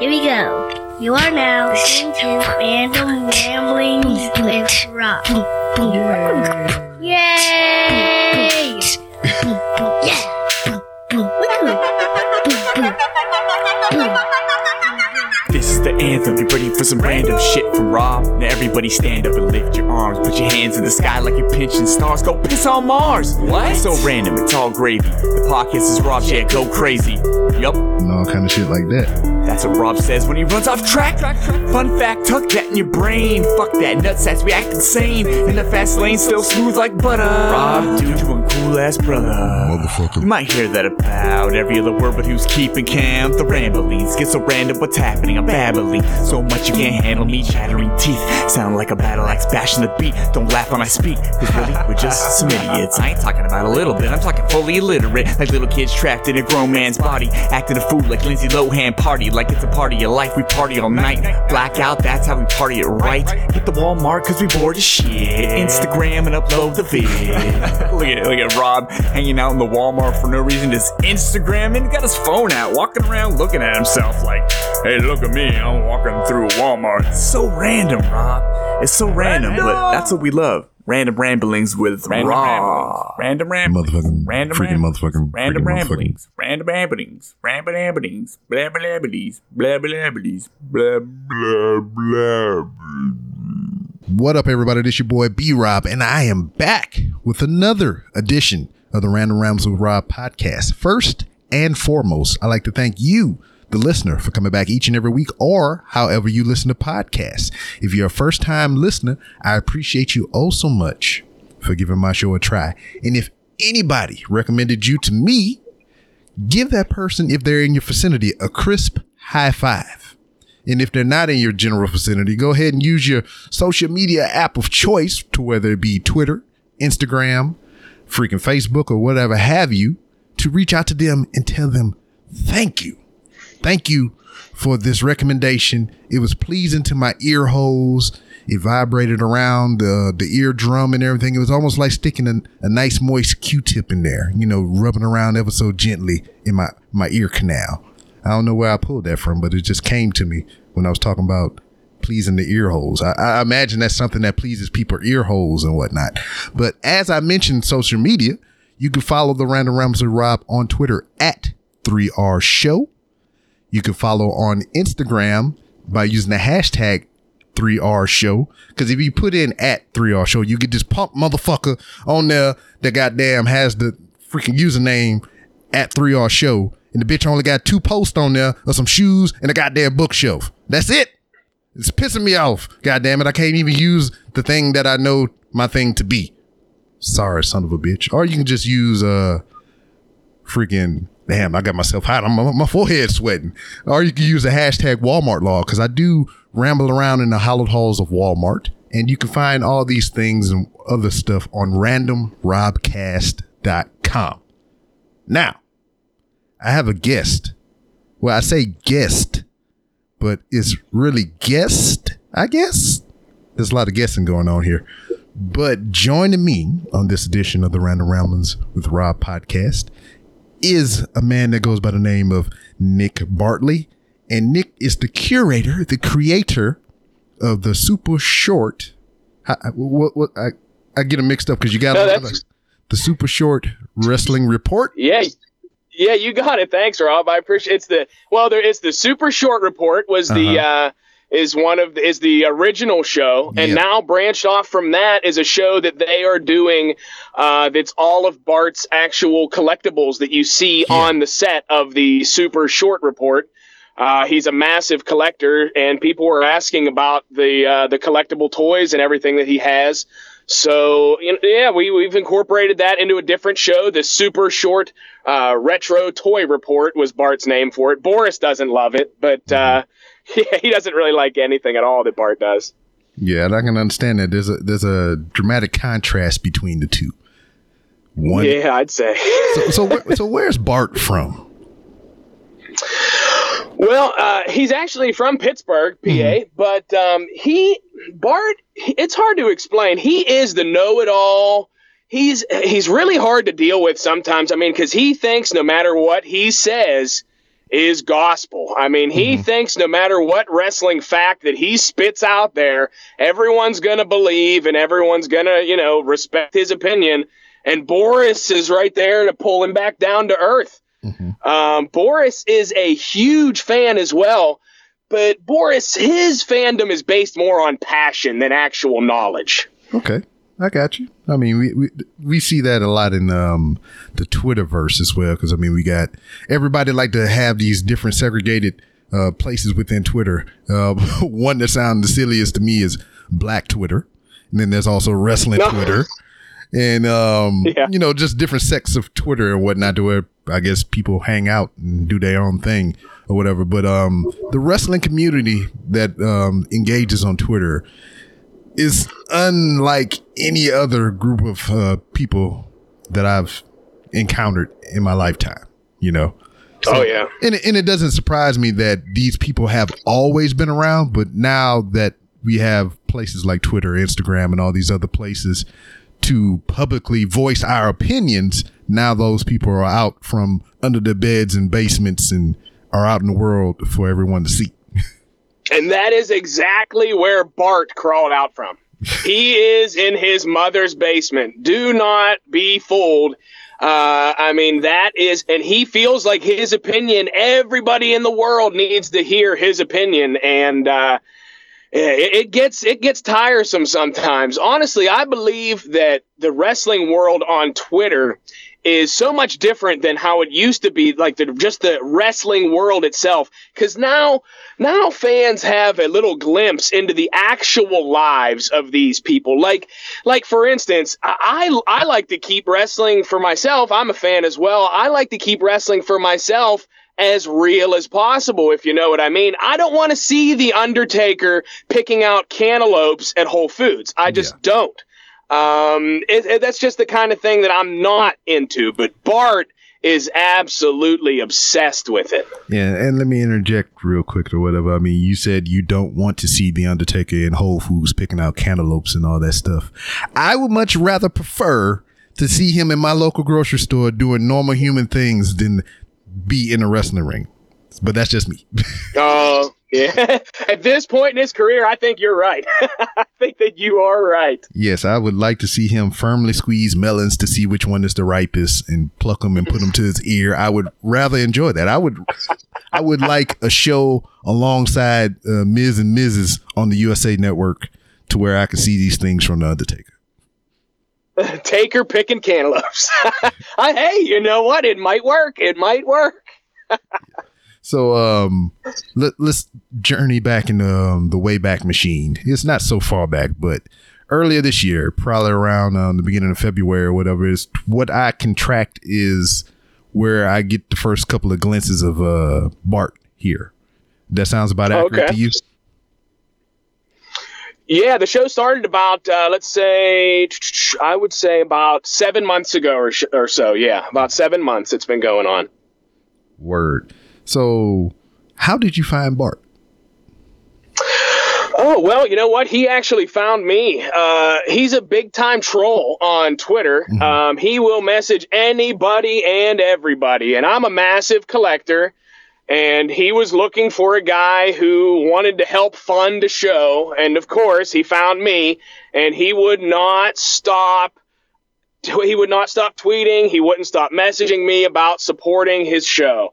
Here we go. You are now listening to Random Ramblings with Rob. Yay! Is the anthem. Get ready for some random shit from Rob. Now everybody stand up and lift your arms. Put your hands in the sky like you're pinching stars. Go piss on Mars. What? It's so random. It's all gravy. The podcast is Rob's. Yeah, go crazy. Yup. and all kind of shit like that. That's what Rob says when he runs off track. Fun fact, tuck that in your brain. Fuck that nutsacks, we act insane. In the fast lane, still smooth like butter. Rob, dude, you one cool ass brother. You might hear that about every other word, but who's keeping camp? The ramblings get so random, what's happening? I'm babbling so much you can't handle me. Chattering teeth sound like a battle axe bashing the beat. Don't laugh when I speak, cause really, we're just some idiots. I ain't talking about a little bit, I'm talking fully illiterate. Like little kids trapped in a grown man's body. Acting a fool like Lindsay Lohan party, like it's a party of life. We party all night. Blackout, that's how we party it right. Hit the Walmart cause we bored as shit. Instagram and upload the vid. look at look at Rob hanging out in the Walmart for no reason, just Instagramming. Got his phone out, walking around looking at himself like, hey, look at me, I'm walking through a Walmart. It's so random, Rob. It's so random, but that's what we love. Random ramblings with Random Rob. Random ramblings. Motherfucking Random freaking ramblings. motherfucking Random freaking ramblings. Random ramblings. Random ramblings. Blah blah blabblies. Blah blah blabblies. Blah blah blah. What up, everybody? This your boy B Rob, and I am back with another edition of the Random Rams with Rob podcast. First and foremost, I'd like to thank you, the listener, for coming back each and every week or however you listen to podcasts. If you're a first time listener, I appreciate you oh so much for giving my show a try. And if anybody recommended you to me, give that person, if they're in your vicinity, a crisp high five. And if they're not in your general vicinity, go ahead and use your social media app of choice to whether it be Twitter, Instagram, freaking Facebook, or whatever have you, to reach out to them and tell them thank you. Thank you for this recommendation. It was pleasing to my ear holes. It vibrated around the, the eardrum and everything. It was almost like sticking a, a nice moist Q-tip in there, you know, rubbing around ever so gently in my, my ear canal. I don't know where I pulled that from, but it just came to me when I was talking about pleasing the ear holes. I, I imagine that's something that pleases people ear holes and whatnot. But as I mentioned, social media, you can follow the Random Ramsey Rob on Twitter at 3R Show. You can follow on Instagram by using the hashtag 3R Show. Because if you put in at 3R Show, you get this pump motherfucker on there that goddamn has the freaking username at 3R Show. And the bitch only got two posts on there of some shoes and a goddamn bookshelf. That's it. It's pissing me off. Goddamn it. I can't even use the thing that I know my thing to be. Sorry, son of a bitch. Or you can just use uh freaking damn, I got myself hot. I'm, my forehead sweating. Or you can use the hashtag Walmart law because I do ramble around in the hallowed halls of Walmart. And you can find all these things and other stuff on randomrobcast.com. Now, I have a guest. Well, I say guest, but it's really guest, I guess. There's a lot of guessing going on here. But joining me on this edition of the Random Ramblings with Rob podcast is a man that goes by the name of Nick Bartley. And Nick is the curator, the creator of the super short. I, what, what, I, I get them mixed up because you got No, another- the super short wrestling report. Yeah, yeah, you got it. Thanks, Rob. I appreciate. It's the well, there is the super short report was the uh, is one of is the original show, and Yeah. now branched off from that is a show that they are doing. Uh, that's all of Bart's actual collectibles that you see on the set of the super short report. Uh, he's a massive collector, and people were asking about the uh, the collectible toys and everything that he has. So you know, yeah, we we've incorporated that into a different show. The super short uh, retro toy report was Bart's name for it. Boris doesn't love it, but uh, yeah, he doesn't really like anything at all that Bart does. Yeah, and I can understand that. There's a there's a dramatic contrast between the two. One. Yeah, I'd say. So so, where, so where's Bart from? Well, uh, he's actually from Pittsburgh, PA, but um, he Bart. It's hard to explain. He is the know-it-all. He's he's really hard to deal with sometimes. I mean, because he thinks no matter what he says, is gospel. I mean, he mm-hmm. thinks no matter what wrestling fact that he spits out there, everyone's going to believe and everyone's going to, you know, respect his opinion. And Boris is right there to pull him back down to earth. Mm-hmm. Um, Boris is a huge fan as well, but Boris, his fandom is based more on passion than actual knowledge. Okay. I got you. I mean, we, we we see that a lot in um, the Twitterverse as well. Because I mean, we got everybody like to have these different segregated uh, places within Twitter. Uh, one that sounds the silliest to me is Black Twitter, and then there's also Wrestling no. Twitter, and um, yeah. you know, just different sects of Twitter and whatnot. To where I guess people hang out and do their own thing or whatever. But um, the wrestling community that um, engages on Twitter is unlike any other group of uh, people that I've encountered in my lifetime. You know. So, oh yeah, and and it doesn't surprise me that these people have always been around, but now that we have places like Twitter, Instagram, and all these other places to publicly voice our opinions, now those people are out from under the beds and basements and are out in the world for everyone to see. And that is exactly where Bart crawled out from. he is in his mother's basement. Do not be fooled. Uh, I mean, that is, and he feels like his opinion, everybody in the world needs to hear his opinion. And, uh, it, it gets it gets tiresome sometimes. Honestly, I believe that the wrestling world on Twitter is so much different than how it used to be like the just the wrestling world itself cuz now now fans have a little glimpse into the actual lives of these people like like for instance I I like to keep wrestling for myself I'm a fan as well I like to keep wrestling for myself as real as possible, if you know what I mean. I don't want to see The Undertaker picking out cantaloupes at Whole Foods. I just yeah. don't. Um, it, it, that's just the kind of thing that I'm not into. But Bart is absolutely obsessed with it. Yeah, and let me interject real quick or whatever. I mean, you said you don't want to see the Undertaker in Whole Foods picking out cantaloupes and all that stuff. I would much rather prefer to see him in my local grocery store doing normal human things than be in a wrestling ring. But that's just me. Oh, uh, yeah. At this point in his career, I think you're right. I think that you are right. Yes, I would like to see him firmly squeeze melons to see which one is the ripest and pluck them and put them to his ear. I would rather enjoy that. I would, I would like a show alongside uh, Miz and Mrs. on the USA Network to where I could see these things from the Undertaker. Taker picking cantaloupes. I, hey, you know what? It might work. It might work. So um, let, us journey back in um, the Wayback Machine. It's not so far back, but earlier this year, probably around um, the beginning of February or whatever, is what I contract is where I get the first couple of glimpses of uh, Bart here. That sounds about accurate okay. to you. Yeah, the show started about uh, let's say I would say about seven months ago or, sh- or so. Yeah, about seven months it's been going on. Word. So, how did you find Bart? Oh, well, you know what? He actually found me. Uh, he's a big time troll on Twitter. Mm-hmm. Um, he will message anybody and everybody. And I'm a massive collector. And he was looking for a guy who wanted to help fund a show. And of course, he found me. And he would not stop he would not stop tweeting. He wouldn't stop messaging me about supporting his show.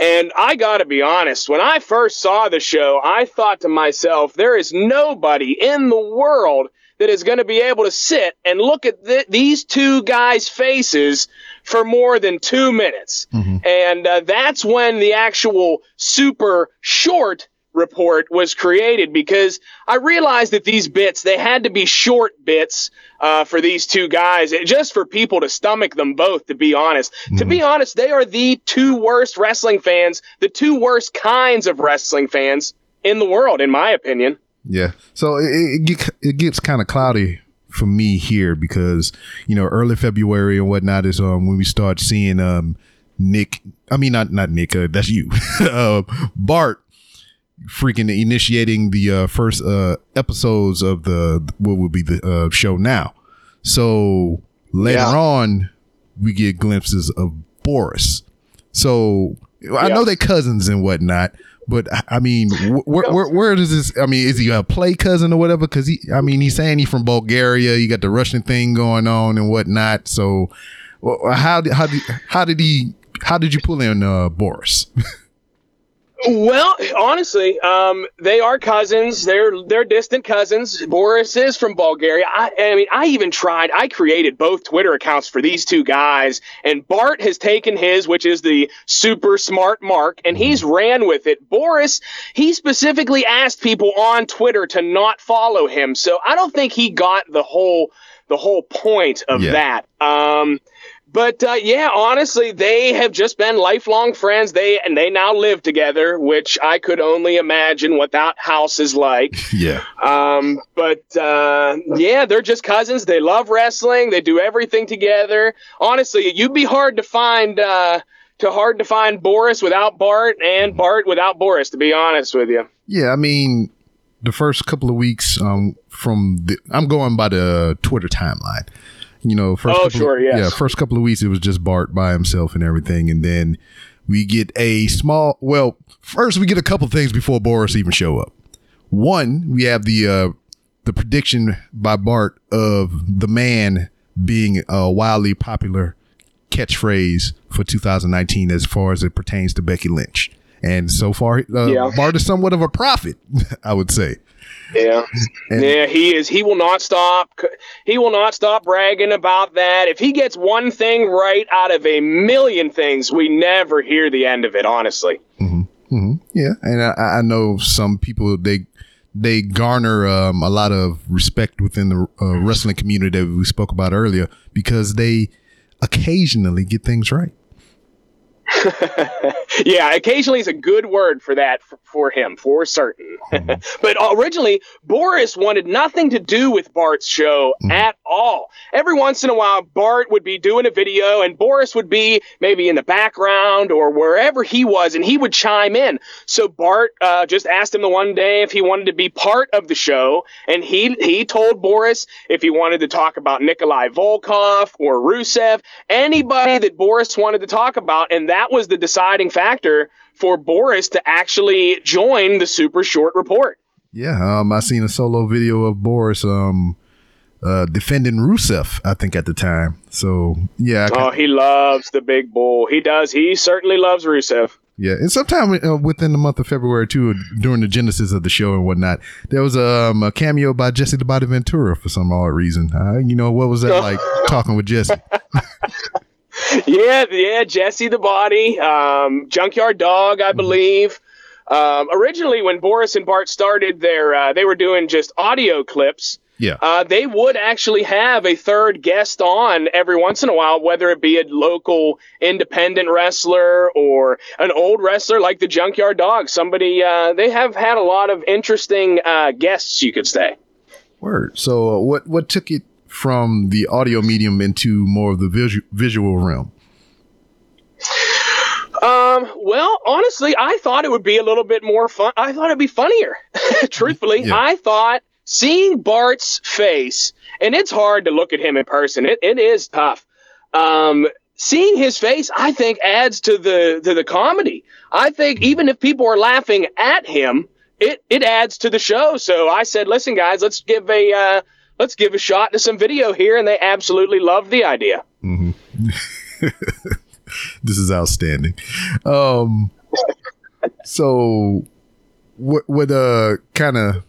And I got to be honest, when I first saw the show, I thought to myself, there is nobody in the world that is going to be able to sit and look at th- these two guys' faces for more than two minutes. Mm-hmm. And uh, that's when the actual super short report was created because I realized that these bits they had to be short bits uh, for these two guys, just for people to stomach them both. To be honest, mm-hmm. to be mm-hmm. honest, they are the two worst wrestling fans, the two worst kinds of wrestling fans in the world, in my opinion. Yeah, so it it, it gets kind of cloudy for me here because you know early February and whatnot is um when we start seeing um Nick. I mean not not Nick. Uh, that's you, uh, Bart freaking initiating the uh, first uh, episodes of the what would be the uh, show now. So later yeah. on, we get glimpses of Boris. So I know Yes. they cousins and whatnot, but I- mean, wh- where, where where does this? I mean, is he a play cousin or whatever? Because he, I mean, he's saying he's from Bulgaria. You got the Russian thing going on and whatnot. So, wh- how did how did how did he? How did you pull in uh, Boris? Well, honestly, um, they are cousins. They're they're distant cousins. Boris is from Bulgaria. I, I mean, I even tried. I created both Twitter accounts for these two guys, and Bart has taken his, which is the super smart mark, and he's ran with it. Boris, he specifically asked people on Twitter to not follow him, so I don't think he got the whole the whole point of Yeah. that. Um, but uh, yeah, honestly, they have just been lifelong friends. They and they now live together, which I could only imagine what that house is like. yeah, Um, but uh, yeah, they're just cousins. They love wrestling. They do everything together. Honestly, you'd be hard to find. Uh, to hard to find Boris without Bart and Bart without Boris. To be honest with you. yeah. I mean, the first couple of weeks um, from the, I'm going by the Twitter timeline. You know, first Oh, couple sure, yes. yeah, first couple of weeks it was just Bart by himself and everything, and then we get a small. Well, first we get a couple things before Boris even show up. One, we have the uh, the prediction by Bart of the man being a wildly popular catchphrase for 2019 as far as it pertains to Becky Lynch. And so far, uh, Yeah. Bart is somewhat of a prophet, I would say. Yeah, And- yeah, he is. He will not stop. He will not stop bragging about that. If he gets one thing right out of a million things, we never hear the end of it. Honestly. Yeah, and I, I know some people they they garner um, a lot of respect within the uh, wrestling community that we spoke about earlier because they occasionally get things right. yeah, occasionally is a good word for that for, for him, for certain. but originally, Boris wanted nothing to do with Bart's show at all. Every once in a while, Bart would be doing a video, and Boris would be maybe in the background or wherever he was, and he would chime in. So Bart uh, just asked him the one day if he wanted to be part of the show, and he he told Boris if he wanted to talk about Nikolai Volkov or Rusev, anybody that Boris wanted to talk about, and that was the deciding factor for Boris to actually join the Super Short Report. Yeah, um, I seen a solo video of Boris um, uh, defending Rusev. I think at the time. So yeah, Oh, he loves the big bull. He does. He certainly loves Rusev. Yeah, and sometime uh, within the month of February too, during the genesis of the show and whatnot, there was um, a cameo by Jesse the Body Ventura for some odd reason. Uh, you know what was that like talking with Jesse? Yeah, yeah, Jesse the Body, um, Junkyard Dog, I believe. Um, originally, when Boris and Bart started their, uh, they were doing just audio clips. Yeah, Uh, they would actually have a third guest on every once in a while, whether it be a local independent wrestler or an old wrestler like the Junkyard Dog. Somebody, uh, they have had a lot of interesting uh, guests, you could say. word. So uh, what what took it from the audio medium into more of the visu- visual realm? Um, well, honestly, I thought it would be a little bit more fun. I thought it'd be funnier. Truthfully, Yeah. I thought seeing Bart's face, and it's hard to look at him in person. It, it is tough. Um, seeing his face, I think, adds to the to the comedy. I think even if people are laughing at him, it it adds to the show. So I said, listen, guys, let's give a uh, let's give a shot to some video here, and they absolutely loved the idea. This is outstanding. Um, so what what uh kind of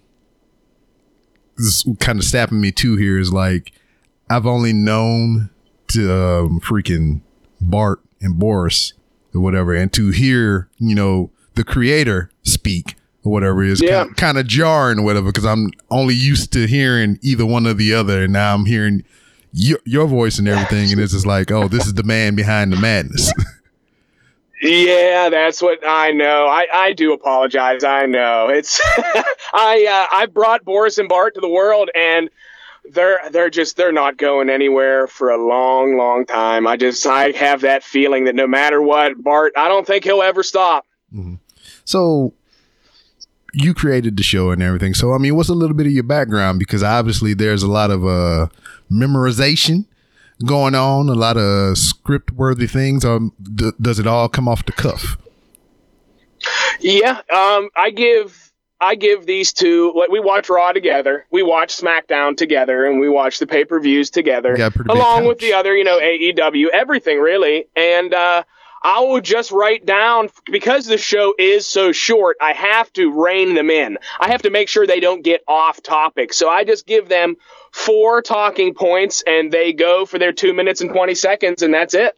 kind of snapping me too here is like I've only known to um, freaking Bart and Boris or whatever, and to hear you know the creator speak or whatever is Yeah. kind, kind of jarring or whatever because I'm only used to hearing either one or the other, and now I'm hearing your, your voice and everything, and it's just like, oh, this is the man behind the madness. Yeah, that's what I know. I, I do apologize. I know it's I uh, I brought Boris and Bart to the world, and they're they're just they're not going anywhere for a long, long time. I just I have that feeling that no matter what, Bart, I don't think he'll ever stop. So you created the show and everything. So I mean, what's a little bit of your background? Because obviously there's a lot of uh memorization going on, a lot of script worthy things. Um, d- does it all come off the cuff? Yeah, um, I give I give these two. Like we watch Raw together, we watch SmackDown together, and we watch the pay per views together, You got a pretty big along with the other, you know, AEW, everything really. And uh, I will just write down because the show is so short. I have to rein them in. I have to make sure they don't get off topic. So I just give them four talking points, and they go for their two minutes and twenty seconds, and that's it.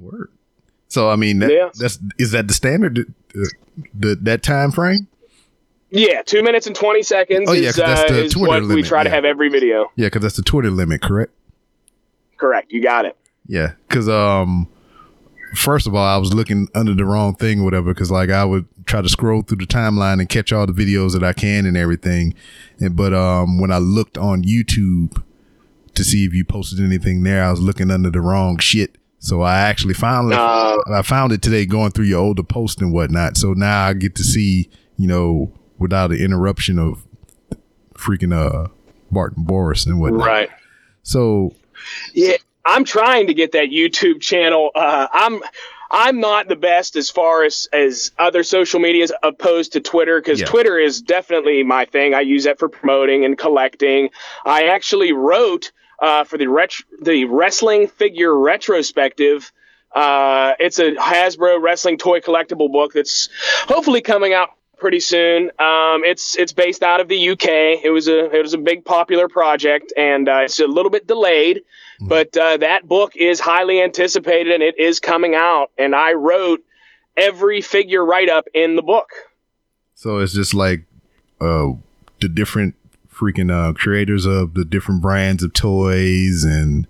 Word. So I mean, that, Yeah. that's is that the standard? uh, the that time frame? Yeah, two minutes and twenty seconds Oh, yeah, is, that's uh, the is Twitter what we limit, try to have every video. Yeah, because that's the Twitter limit, correct? Correct. You got it. Yeah, because um, first of all, I was looking under the wrong thing, or whatever. Because like I would try to scroll through the timeline and catch all the videos that I can and everything, and but um, when I looked on YouTube to see if you posted anything there, I was looking under the wrong shit. So I actually finally Uh, I found it today going through your older posts and whatnot. So now I get to see, you know, without the interruption of freaking uh Bart and Boris and whatnot. right. So Yeah, I'm trying to get that YouTube channel. Uh, I'm I'm not the best as far as as other social medias opposed to Twitter because Yeah. Twitter is definitely my thing. I use that for promoting and collecting. I actually wrote uh, for the ret- the wrestling figure retrospective. Uh, it's a Hasbro wrestling toy collectible book that's hopefully coming out pretty soon. Um, it's it's based out of the UK. It was a it was a big popular project, and uh, it's a little bit delayed. But uh, that book is highly anticipated, and it is coming out. And I wrote every figure write up in the book. So it's just like uh the different freaking uh creators of the different brands of toys and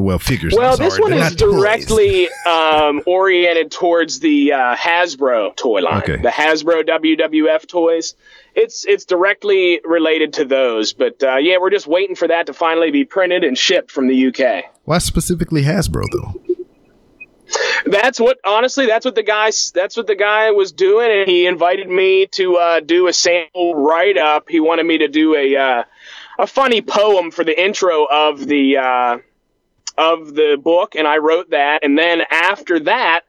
well figures. Well, this one they're is directly um, oriented towards the uh, Hasbro toy line, Okay. the Hasbro WWF toys. It's it's directly related to those, but uh, yeah, we're just waiting for that to finally be printed and shipped from the UK. Why specifically Hasbro though? That's what honestly, that's what the guy that's what the guy was doing, and he invited me to uh, do a sample write up. He wanted me to do a uh, a funny poem for the intro of the uh, of the book, and I wrote that. And then after that,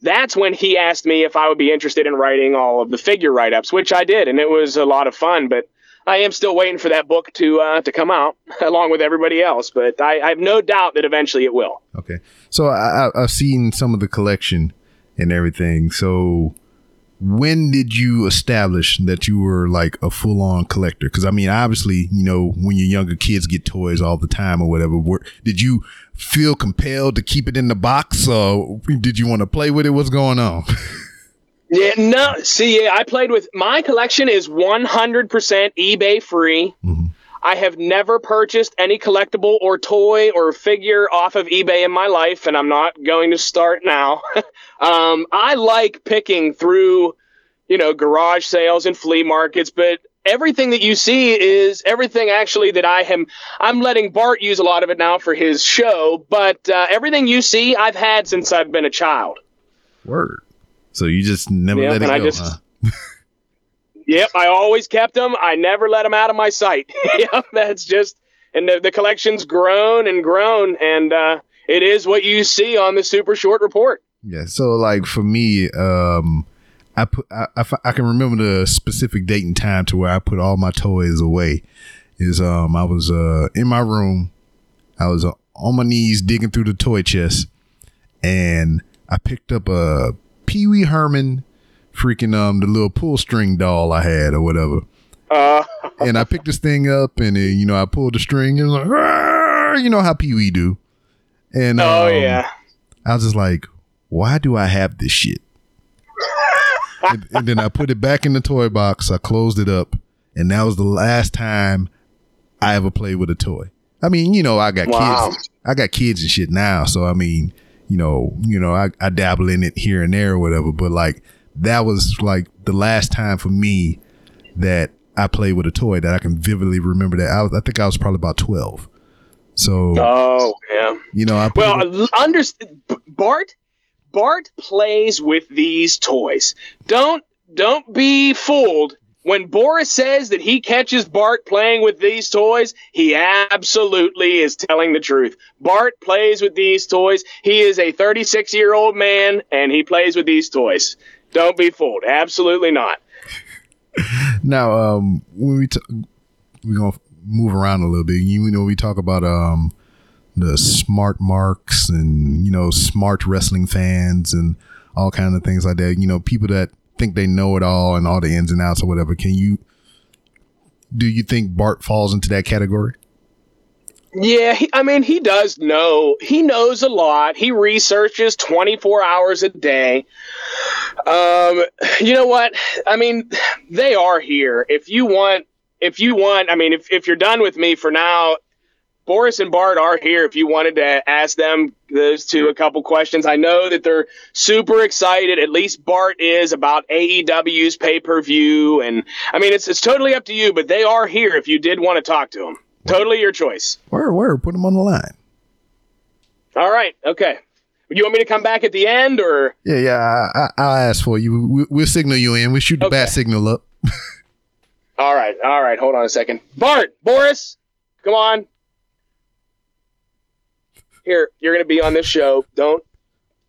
that's when he asked me if I would be interested in writing all of the figure write ups, which I did, and it was a lot of fun. But I am still waiting for that book to uh, to come out along with everybody else. But I, I have no doubt that eventually it will. Okay. So I, I've seen some of the collection and everything. So when did you establish that you were like a full on collector? Because I mean, obviously, you know, when your younger kids get toys all the time or whatever, did you feel compelled to keep it in the box, or did you want to play with it? What's going on? Yeah, no. See, yeah, I played with my collection is 100% eBay free. Mhm. I have never purchased any collectible or toy or figure off of eBay in my life, and I'm not going to start now. um, I like picking through, you know, garage sales and flea markets, but everything that you see is everything actually that I am. I'm letting Bart use a lot of it now for his show, but uh, everything you see, I've had since I've been a child. Word. So you just never Yeah, let it and I go, just- huh? Yep, I always kept them. I never let them out of my sight. yep, that's just, and the, the collection's grown and grown, and uh, it is what you see on the super short report. Yeah. So like for me, um, I put I, I, I can remember the specific date and time to where I put all my toys away. Is um I was uh in my room, I was uh, on my knees digging through the toy chest, and I picked up a Pee Wee Herman, freaking um the little pull string doll I had or whatever. Uh, and I picked this thing up, and uh, you know I pulled the string, and it was like, "Arr!" you know how Pee Wee do. And oh um, yeah, I was just like, why do I have this shit? And, and then I put it back in the toy box. I closed it up, and that was the last time I ever played with a toy. I mean, you know, I got Wow. kids. I got kids and shit now, so I mean, you know, you know, I, I dabble in it here and there or whatever. But like, that was like the last time for me that I played with a toy that I can vividly remember. That I, was, I think I was probably about twelve. So oh yeah. you know, I put it- Well, Bart. Bart plays with these toys. Don't don't be fooled. When Boris says that he catches Bart playing with these toys, he absolutely is telling the truth. Bart plays with these toys. He is a 36 year old man and he plays with these toys. Don't be fooled. Absolutely not. Now, um, when we t- we're gonna move around a little bit. You know, we talk about um the smart marks and you know smart wrestling fans and all kind of things like that. You know, people that think they know it all and all the ins and outs or whatever. Can you do you think Bart falls into that category? Yeah, he, I mean, he does know. He knows a lot. He researches 24 hours a day. Um, you know what? I mean, they are here. If you want, if you want, I mean, if, if you're done with me for now, Boris and Bart are here if you wanted to ask them those two a couple questions. I know that they're super excited. At least Bart is about AEW's pay per view, and I mean it's it's totally up to you. But they are here if you did want to talk to them. Totally your choice. Where where put them on the line. All right. Okay. You want me to come back at the end, or Yeah, yeah. I, I, I'll ask for you. We, we'll signal you in. We will shoot the Okay. bat signal up. all right, all right. Hold on a second. Bart, Boris, come on. Here, you're gonna be on this show. Don't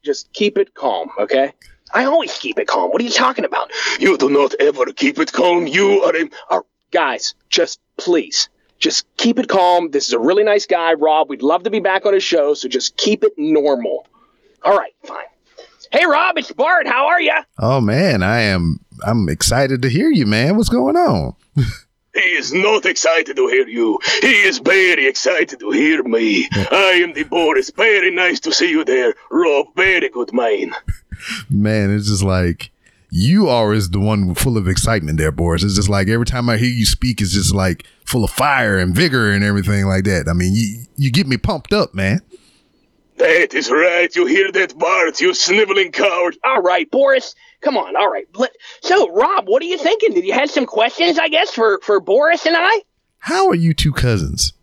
just keep it calm, okay? I always keep it calm. What are you talking about? You do not ever keep it calm. You are a. Are, guys, just please, just keep it calm. This is a really nice guy, Rob. We'd love to be back on his show, so just keep it normal. All right, fine. Hey, Rob, it's Bart. How are you? Oh man, I am. I'm excited to hear you, man. What's going on? He is not excited to hear you. He is very excited to hear me. I am the Boris. Very nice to see you there. Rob, very good man. Man, it's just like you are is the one full of excitement there, Boris. It's just like every time I hear you speak, it's just like full of fire and vigor and everything like that. I mean, you you get me pumped up, man. That is right. You hear that, Bart? You sniveling coward. All right, Boris. Come on. All right. Let- So, Rob, what are you thinking? Did you have some questions, I guess, for, for Boris and I? How are you two cousins?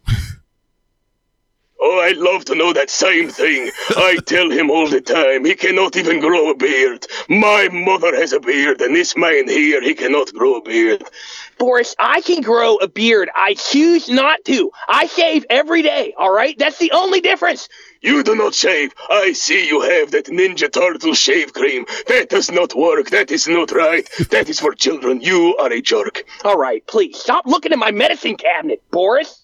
Oh, I'd love to know that same thing. I tell him all the time he cannot even grow a beard. My mother has a beard, and this man here, he cannot grow a beard. Boris, I can grow a beard. I choose not to. I shave every day, all right? That's the only difference. You do not shave. I see you have that Ninja Turtle shave cream. That does not work. That is not right. That is for children. You are a jerk. All right, please stop looking at my medicine cabinet, Boris.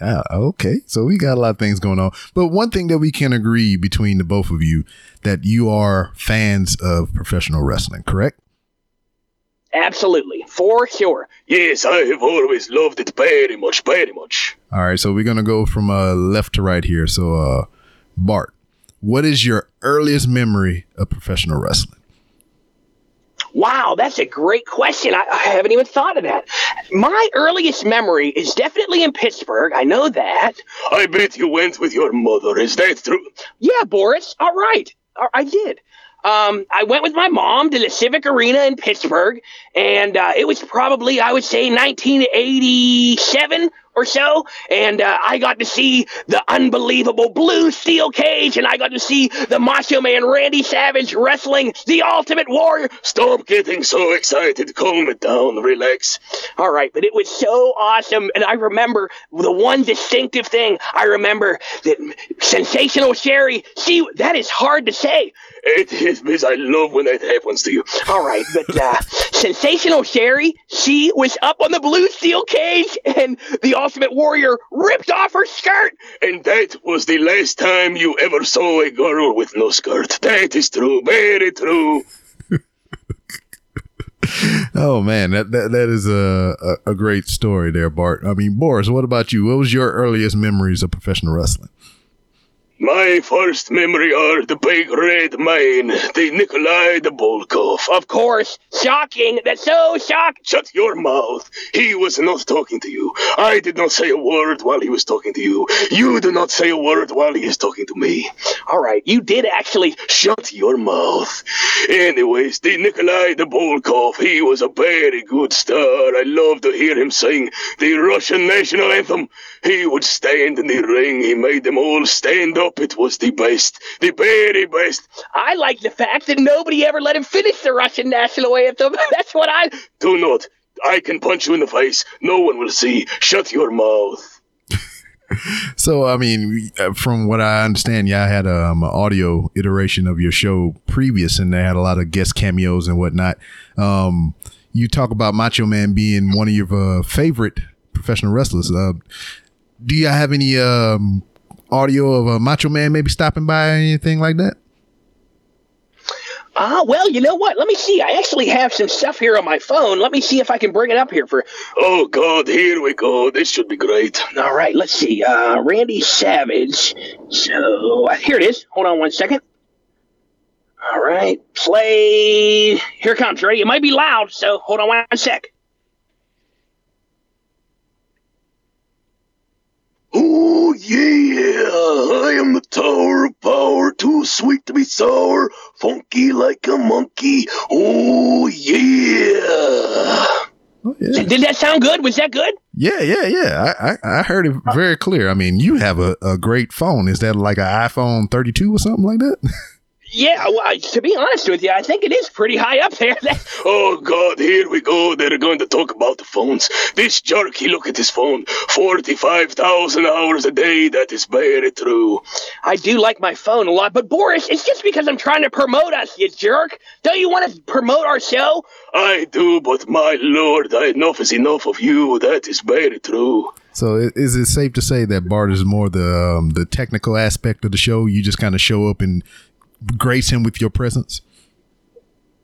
Ah, okay, so we got a lot of things going on. But one thing that we can agree between the both of you that you are fans of professional wrestling, correct? Absolutely, for sure. Yes, I have always loved it very much, very much. All right, so we're gonna go from uh, left to right here. So, uh, Bart, what is your earliest memory of professional wrestling? Wow, that's a great question. I, I haven't even thought of that. My earliest memory is definitely in Pittsburgh. I know that. I bet you went with your mother. Is that true? Yeah, Boris. All right. I did. Um, I went with my mom to the Civic Arena in Pittsburgh, and uh, it was probably, I would say, 1987 or so. And uh, I got to see the unbelievable blue steel cage, and I got to see the Macho Man Randy Savage wrestling the Ultimate Warrior. Stop getting so excited. Calm it down. Relax. All right, but it was so awesome. And I remember the one distinctive thing I remember that sensational Sherri, she, that is hard to say. It is because I love when that happens to you. All right, but uh, sensational Sherri, she was up on the blue steel cage, and the Ultimate Warrior ripped off her skirt, and that was the last time you ever saw a girl with no skirt. That is true, very true. Oh man, that that, that is a, a a great story there, Bart. I mean, Boris, what about you? What was your earliest memories of professional wrestling? My first memory are the big red man, the Nikolai the Volkov. Of course. Shocking. That's so shocking. Shut your mouth. He was not talking to you. I did not say a word while he was talking to you. You do not say a word while he is talking to me. All right, you did actually shut your mouth. Anyways, the Nikolai the Volkov, he was a very good star. I love to hear him sing the Russian national anthem. He would stand in the ring. He made them all stand up. It was the best, the very best. I like the fact that nobody ever let him finish the Russian national anthem. That's what I do not. I can punch you in the face. No one will see. Shut your mouth. So, I mean, uh, from what I understand, y'all had um, an audio iteration of your show previous, and they had a lot of guest cameos and whatnot. Um, you talk about Macho Man being one of your uh, favorite professional wrestlers. Uh, do you have any um, audio of a Macho Man maybe stopping by or anything like that? Ah, well, you know what? Let me see. I actually have some stuff here on my phone. Let me see if I can bring it up here for. Oh God, here we go. This should be great. All right, let's see. Uh, Randy Savage. So uh, here it is. Hold on one second. All right, play. Here comes. Ready? It might be loud, so hold on one sec. Oh yeah, I am the Tower of Power, too sweet to be sour, funky like a monkey. Oh yeah. Oh, yeah. Did that sound good? Was that good? Yeah, yeah, yeah. I, I, I heard it very clear. I mean, you have a, a great phone. Is that like an iPhone 32 or something like that? Yeah, well, I- to be honest with you, I think it is pretty high up there. Oh God, here we go. They're going to talk about the phones. This jerk, he look at his phone. 45,000 hours a day. That is very true. I do like my phone a lot, but Boris, it's just because I'm trying to promote us, you jerk. Don't you want to promote our show? I do, but my lord, I enough is enough of you. That is very true. So is it safe to say that Bart is more the um, the technical aspect of the show? You just kind of show up and grace him with your presence.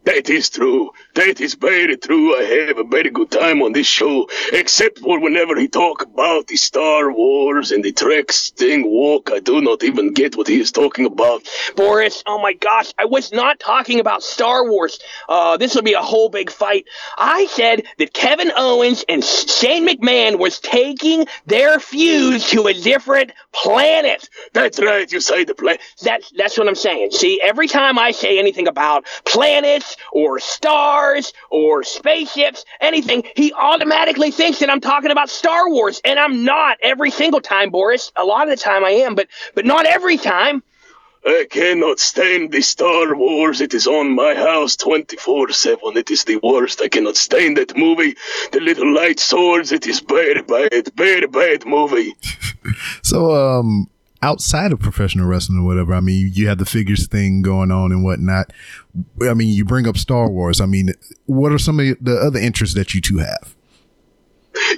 That is true. That is very true. I have a very good time on this show, except for whenever he talk about the Star Wars and the Trek thing walk. I do not even get what he is talking about. Boris, oh my gosh, I was not talking about Star Wars. Uh, this will be a whole big fight. I said that Kevin Owens and Shane McMahon was taking their fuse to a different planet. That's right. You say the play. That's that's what I'm saying. See, every time I say anything about planets or stars or spaceships, anything, he automatically thinks that I'm talking about Star Wars, and I'm not every single time, Boris. A lot of the time I am, but but not every time. I cannot stand the Star Wars. It is on my house 24 7. It is the worst. I cannot stand that movie. The little light swords. It is bad, bad. Very bad movie. So um, outside of professional wrestling or whatever, I mean, you have the figures thing going on and whatnot. I mean, you bring up Star Wars. I mean, what are some of the other interests that you two have?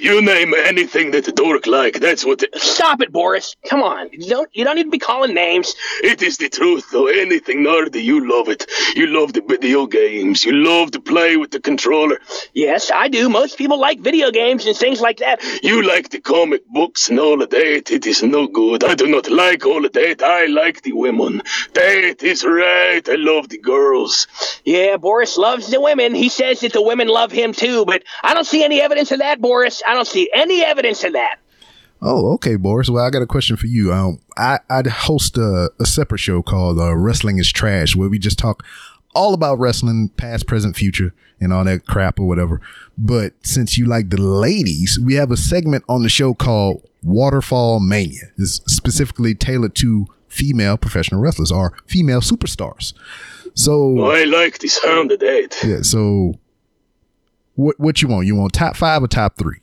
You name anything that the dork like. That's what. The, Stop it, Boris. Come on. You don't you don't need to be calling names. it is the truth, though. Anything nerdy, you love it. You love the video games. You love to play with the controller. Yes, I do. Most people like video games and things like that. You like the comic books and all of that. It is no good. I do not like all of that. I like the women. That is right. I love the girls. Yeah, Boris loves the women. He says that the women love him too, but I don't see any evidence of that, Boris. I don't see any evidence of that. Oh, okay, Boris. Well, I got a question for you. Um, I I host a, a separate show called uh, Wrestling is Trash, where we just talk all about wrestling, past, present, future, and all that crap or whatever. But since you like the ladies, we have a segment on the show called Waterfall Mania. It's specifically tailored to female professional wrestlers or female superstars. So I like the sound of that. yeah, so what what you want? You want top five or top three?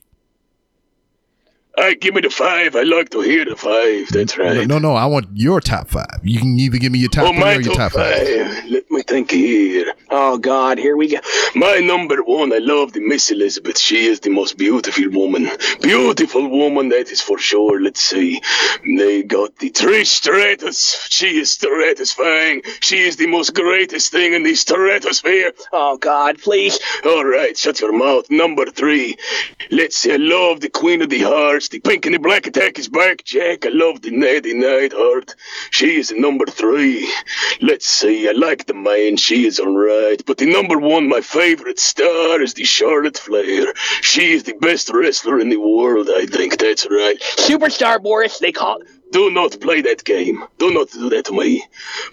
I give me the five. I like to hear the five. That's right. No, no, I want your top five. You can either give me your top oh, three or your top top five. five. Let me think here. Oh God, here we go. My number one, I love the Miss Elizabeth. She is the most beautiful woman. Beautiful woman, that is for sure. Let's see. They got the Trish Stratus. She is stratifying. She is the most greatest thing in the stratosphere. Oh God, please. All right, shut your mouth. Number three. Let's see. I love the Queen of the Hearts. The Pink and the Black Attack is back, Jack. I love the Natty Neidhart. She is the number three. Let's see. I like the man. She is all right. But the number one, my favorite star, is the Charlotte Flair. She is the best wrestler in the world. I think that's right. Superstar Boris, they call Do not play that game. Do not do that to me.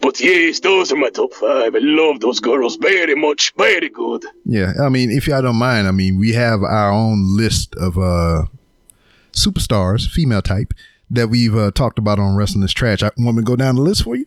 But yes, those are my top five. I love those girls very much. Very good. Yeah, I mean, if y'all don't mind, I mean, we have our own list of uh superstars, female type, that we've uh, talked about on Wrestling is Trash. I want me to go down the list for you?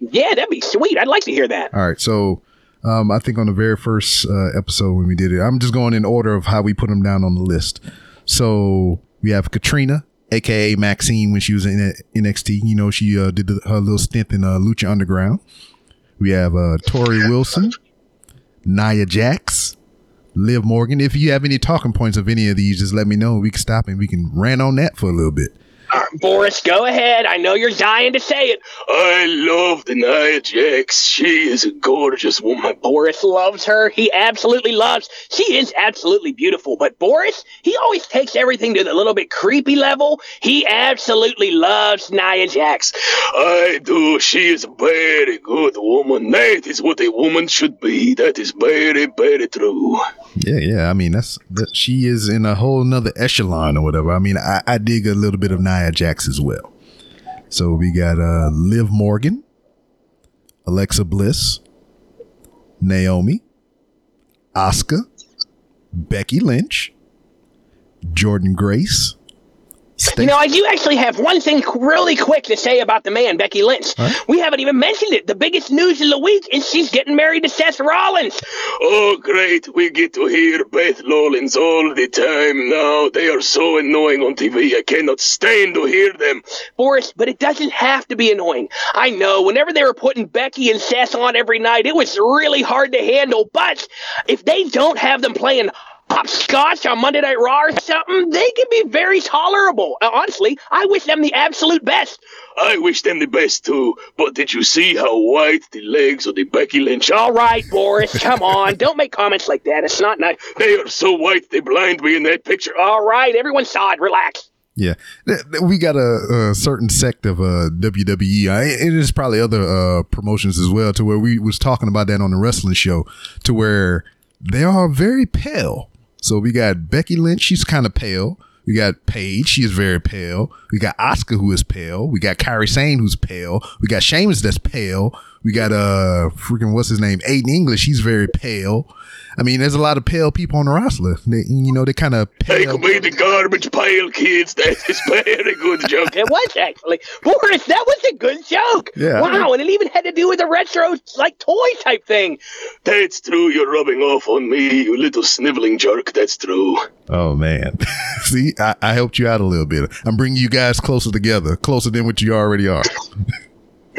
Yeah, that'd be sweet. I'd like to hear that. All right, so um, I think on the very first uh, episode when we did it, I'm just going in order of how we put them down on the list. So we have Catrina, aka Maxine, when she was in NXT. You know, she uh, did the, her little stint in uh, Lucha Underground. We have uh, Torrie Wilson, Nia Jax, Liv Morgan. If you have any talking points of any of these, just let me know. We can stop and we can rant on that for a little bit. Boris, go ahead. I know you're dying to say it. I love the Nia Jax. She is a gorgeous woman. Boris loves her. He absolutely loves. She is absolutely beautiful. But Boris, he always takes everything to the little bit creepy level. He absolutely loves Nia Jax. I do. She is a very good woman. That is what a woman should be. That is very, very true. Yeah, yeah. I mean, that's that. She is in a whole nother echelon or whatever. I mean, I, I dig a little bit of Nia Jax as well. So we got uh Liv Morgan, Alexa Bliss, Naomi, Asuka, Becky Lynch, Jordynne Grace. You know, I do actually have one thing really quick to say about the man, Becky Lynch. Huh? We haven't even mentioned it. The biggest news of the week is she's getting married to Seth Rollins. Oh, great. We get to hear Beth Rollins all the time now. They are so annoying on TV. I cannot stand to hear them. Boris, but it doesn't have to be annoying. I know, whenever they were putting Becky and Seth on every night, it was really hard to handle. But if they don't have them playing hopscotch on Monday Night Raw or something, they can be very tolerable. Uh, Honestly, I wish them the absolute best. I wish them the best too, but did you see how white the legs of the Becky Lynch are? All right, Boris, come on. Don't make comments like that. It's not nice. They are so white they blind me in that picture. All right, everyone saw it. Relax. Yeah, Th- th- we got a, a certain sect of uh, WWE. I, it is probably other uh, promotions as well, to where we was talking about that on the wrestling show, to where they are very pale. So we got Becky Lynch, she's kind of pale. We got Paige, she is very pale. We got Oscar, who is pale. We got Kairi Sane, who's pale. We got Sheamus, that's pale. We got uh freaking what's his name, Aiden English, he's very pale. I mean, there's a lot of pale people on the roster. They, you know, they kind of Take pale. me the garbage pail, kids. That is very good joke. It was actually. Boris, that was a good joke. Yeah. Wow, and it even had to do with a retro, like, toy type thing. That's true. You're rubbing off on me, you little sniveling jerk. That's true. Oh man, see, I, I helped you out a little bit. I'm bringing you guys closer together, closer than what you already are.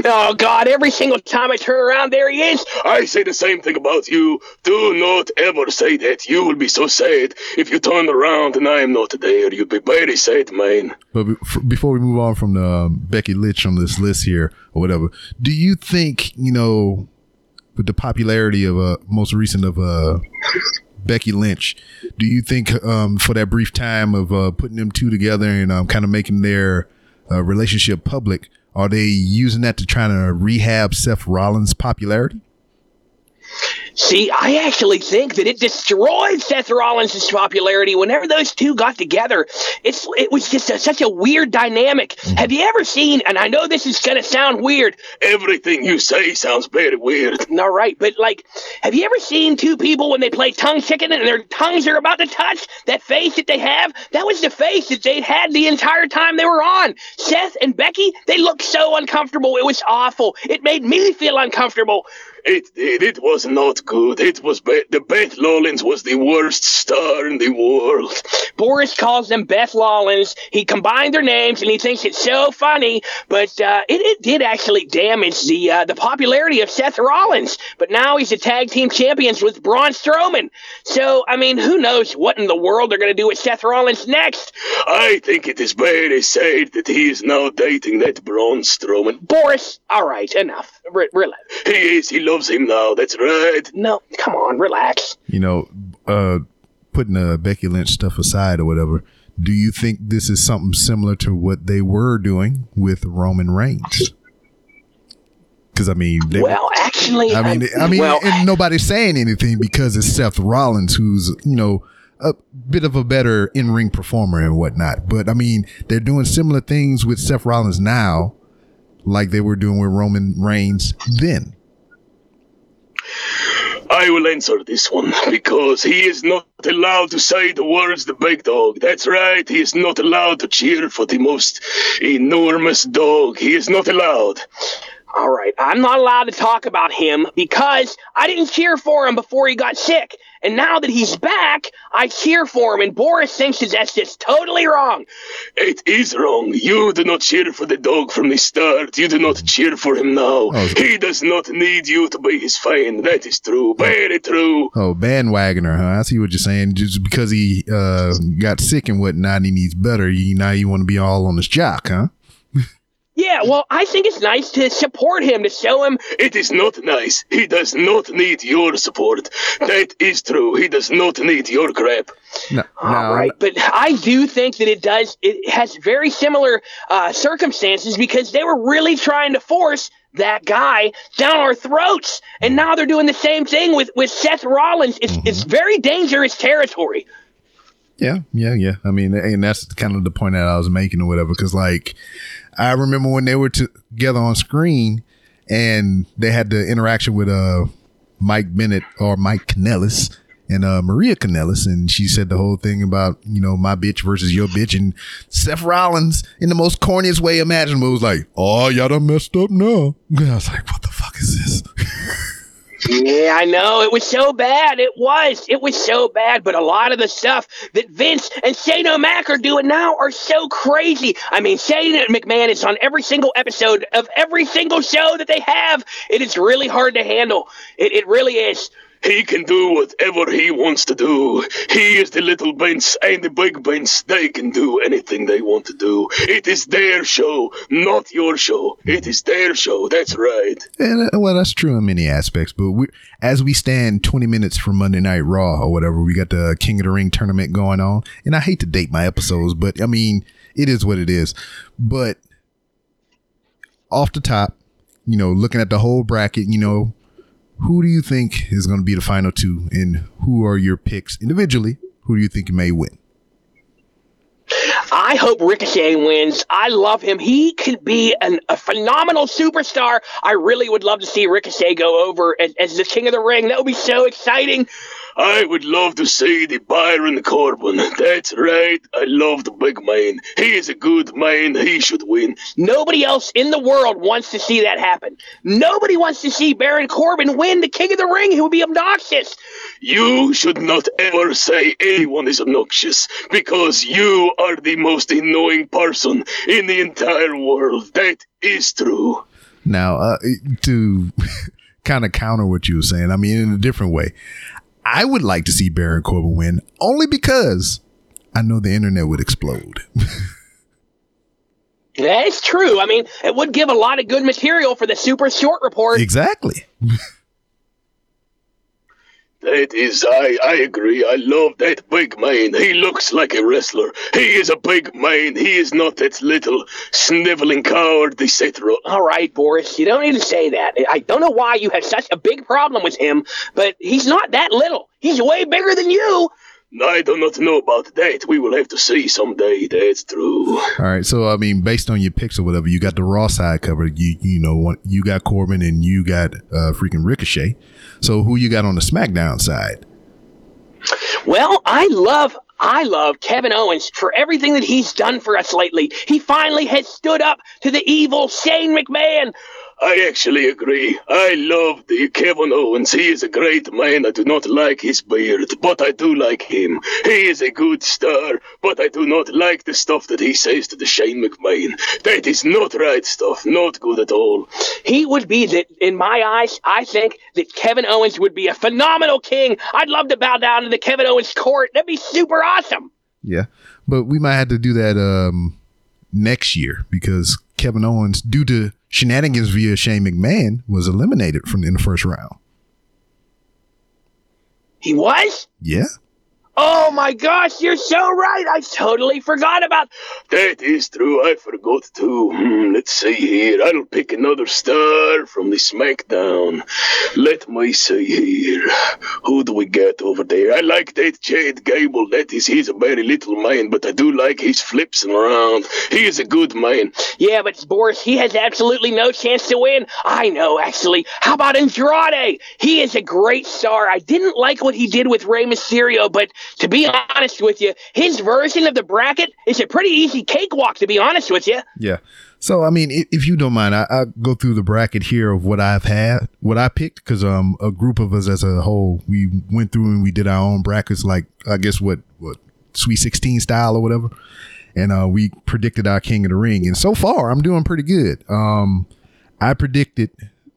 Oh, God, every single time I turn around, there he is. I say the same thing about you. Do not ever say that. You will be so sad if you turn around and I am not there. You'll be very sad, man. But before we move on from the um, Becky Lynch on this list here or whatever, do you think you know with the popularity of uh most recent of uh Becky Lynch, do you think um for that brief time of uh putting them two together and um kind of making their uh, relationship public, are they using that to try to rehab Seth Rollins' popularity? See, I actually think that it destroyed Seth Rollins' popularity whenever those two got together. It's it was just a, such a weird dynamic. Mm-hmm. Have you ever seen? And I know this is gonna sound weird. Everything you say sounds very weird. All right, but like, have you ever seen two people when they play tongue chicken and their tongues are about to touch? That face that they have, that was the face that they had the entire time they were on. Seth and Becky, they looked so uncomfortable. It was awful. It made me feel uncomfortable. It did. It was not good. It was Be- the Beth Lawlins was the worst star in the world. Boris calls them Beth Lawlins. He combined their names and he thinks it's so funny, but uh, it, it did actually damage the uh, the popularity of Seth Rollins. But now he's a tag team champions with Braun Strowman. So I mean, who knows what in the world they're going to do with Seth Rollins next? I think it is very sad that he is now dating that Braun Strowman. Boris, all right, enough. Re- relax. He is. He loves him now. That's right. No, come on, relax. you know, uh, putting the Becky Lynch stuff aside or whatever, do you think this is something similar to what they were doing with Roman Reigns? Because I mean, they, Well, actually, I mean, I mean, well, and nobody's saying anything because it's Seth Rollins, who's you know a bit of a better in ring performer and whatnot. But I mean, they're doing similar things with Seth Rollins now, like they were doing with Roman Reigns then. I will answer this one because he is not allowed to say the words the big dog. That's right. He is not allowed to cheer for the most enormous dog. He is not allowed. All right, I'm not allowed to talk about him because I didn't cheer for him before he got sick. And now that he's back, I cheer for him. And Boris thinks that that's just totally wrong. It is wrong. You do not cheer for the dog from the start. You do not cheer for him now. Oh. He does not need you to be his fan. That is true. Very true. Oh, bandwagoner, huh? I see what you're saying. Just because he uh, got sick and whatnot, he needs better. You now you want to be all on his jock, huh? Yeah, well, I think it's nice to support him, to show him. It is not nice. He does not need your support. That is true. He does not need your crap. No, All right, but I do think that it does. It has very similar uh, circumstances because they were really trying to force that guy down our throats, and now they're doing the same thing with with Seth Rollins. It's it's very dangerous territory. Yeah, yeah, yeah. I mean, and that's kind of the point that I was making or whatever. Because like, I remember when they were together on screen, and they had the interaction with uh Mike Bennett or Mike Kanellis and uh Maria Kanellis, and she said the whole thing about you know my bitch versus your bitch, and Seth Rollins in the most corniest way imaginable was like, "Oh, y'all done messed up now." I was like, "What the fuck is this?" Yeah, I know. It was so bad. It was. It was so bad. But a lot of the stuff that Vince and Shane O'Mac are doing now are so crazy. I mean, Shane McMahon is on every single episode of every single show that they have. It is really hard to handle. It, it really is. He can do whatever he wants to do. He is the little Vince and the big Vince. They can do anything they want to do. It is their show, not your show. It is their show. That's right. And, uh, well, that's true in many aspects. But we, as we stand 20 minutes from Monday Night Raw or whatever, we got the King of the Ring tournament going on. And I hate to date my episodes, but I mean, it is what it is. But off the top, you know, looking at the whole bracket, you know, who do you think is going to be the final two, and who are your picks individually? Who do you think may win? I hope Ricochet wins. I love him. He could be an, a phenomenal superstar. I really would love to see Ricochet go over as, as the king of the ring. That would be so exciting. I would love to see the Baron Corbin. That's right. I love the big man. He is a good man. He should win. Nobody else in the world wants to see that happen. Nobody wants to see Baron Corbin win the king of the ring. He would be obnoxious. You should not ever say anyone is obnoxious because you are the most annoying person in the entire world. That is true. Now, uh, to kind of counter what you were saying, I mean, in a different way, I would like to see Baron Corbin win only because I know the internet would explode. that is true. I mean, it would give a lot of good material for the super short report. exactly. That is, I, I agree. I love that big man. He looks like a wrestler. He is a big man. He is not that little sniveling coward, the Seth Rollins. All right, Boris, you don't need to say that. I don't know why you have such a big problem with him, but he's not that little. He's way bigger than you. I do not know about that. We will have to see someday. That's true. All right. So, I mean, based on your picks or whatever, you got the Raw side covered. You, you know, one- you got Corbin and you got uh, freaking Ricochet. So, who you got on the SmackDown side? Well, I love I love Kevin Owens for everything that he's done for us lately. He finally has stood up to the evil Shane McMahon. I actually agree. I love the Kevin Owens. He is a great man. I do not like his beard, but I do like him. He is a good star, but I do not like the stuff that he says to the Shane McMahon. That is not right stuff. Not good at all. He would be that in my eyes, I think that Kevin Owens would be a phenomenal king. I'd love to bow down to the Kevin Owens court. That'd be super awesome. Yeah. But we might have to do that um, next year because Kevin Owens, due to shenanigans via Shane McMahon, was eliminated from in the first round. He was? Yeah. Oh my gosh, you're so right. I totally forgot about That is true. I forgot too. Hmm, let's see here. I'll pick another star from the SmackDown. Let me see here. Who do we get over there? I like that Chad Gable. That is, he's a very little man, but I do like his flips around. He is a good man. Yeah, but Boris, he has absolutely no chance to win. I know, actually. How about Andrade? He is a great star. I didn't like what he did with Rey Mysterio, but to be honest with you, his version of the bracket is a pretty easy cakewalk. To be honest with you. Yeah. So I mean, if you don't mind, I, I go through the bracket here of what I've had, what I picked, because um a group of us as a whole, we went through and we did our own brackets, like I guess what what Sweet Sixteen style or whatever, and uh we predicted our King of the Ring, and so far I'm doing pretty good. Um, I predicted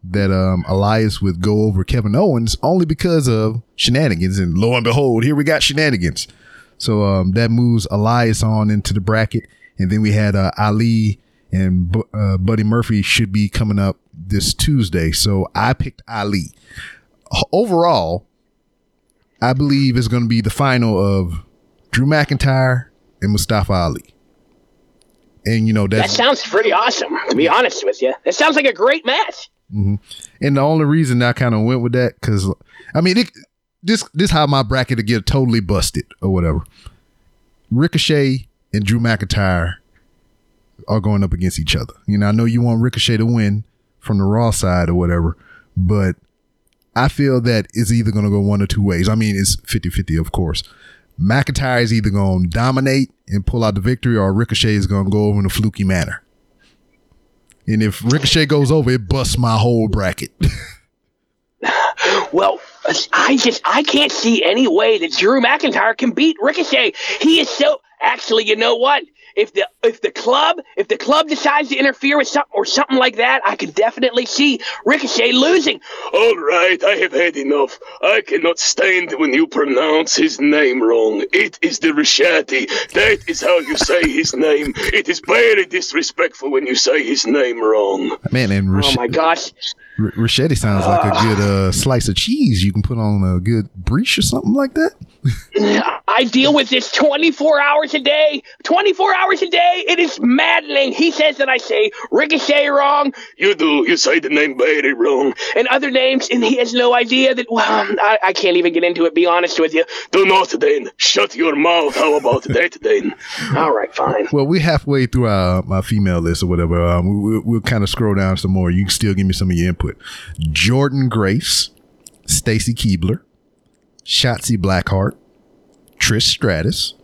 that um Elias would go over Kevin Owens only because of shenanigans, and lo and behold, here we got shenanigans. So um that moves Elias on into the bracket, and then we had uh, Ali and uh, Buddy Murphy should be coming up this Tuesday. So I picked Ali. Overall, I believe it's going to be the final of Drew McIntyre and Mustafa Ali. And you know that sounds pretty awesome. To be honest with you, that sounds like a great match. Mm-hmm. And the only reason I kind of went with that because I mean it, this this how my bracket to get totally busted or whatever. Ricochet and Drew McIntyre are going up against each other. You know, I know you want Ricochet to win from the Raw side or whatever, but I feel that it's either going to go one or two ways. I mean, it's 50 50, of course. McIntyre is either going to dominate and pull out the victory, or Ricochet is going to go over in a fluky manner. And if Ricochet goes over, it busts my whole bracket. well, I just I can't see any way that Drew McIntyre can beat Ricochet. He is so actually, you know what? If the if the club if the club decides to interfere with something or something like that, I can definitely see Ricochet losing. All right, I have had enough. I cannot stand when you pronounce his name wrong. It is the Ricchetti. That is how you say his name. It is very disrespectful when you say his name wrong. Man, and Rich- oh my gosh. R- Ricchetti sounds like a good uh, slice of cheese you can put on a good breech or something like that. I deal with this 24 hours a day. 24 hours a day. It is maddening. He says that I say Ricochet wrong. You do. You say the name very wrong. And other names, and he has no idea that, well, I, I can't even get into it, be honest with you. Do not then. Shut your mouth. How about that then? All right, fine. Well, we're halfway through our my female list or whatever. Um, we, we'll, we'll kind of scroll down some more. You can still give me some of your input. Jordynne Grace, Stacy Keibler, Shotzi Blackheart, Trish Stratus.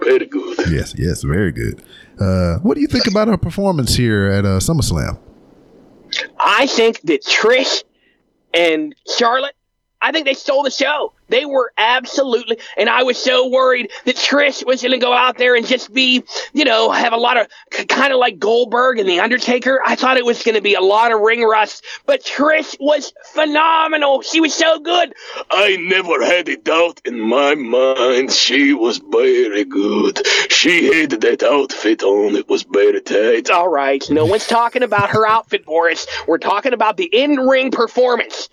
Very good. Yes, yes, very good. Uh, what do you think about her performance here at uh, SummerSlam? I think that Trish and Charlotte, I think they stole the show. They were absolutely, and I was so worried that Trish was going to go out there and just be, you know, have a lot of kind of like Goldberg and The Undertaker. I thought it was going to be a lot of ring rust, but Trish was phenomenal. She was so good. I never had a doubt in my mind. She was very good. She had that outfit on. It was very tight. All right. No one's talking about her outfit, Boris. We're talking about the in ring performance.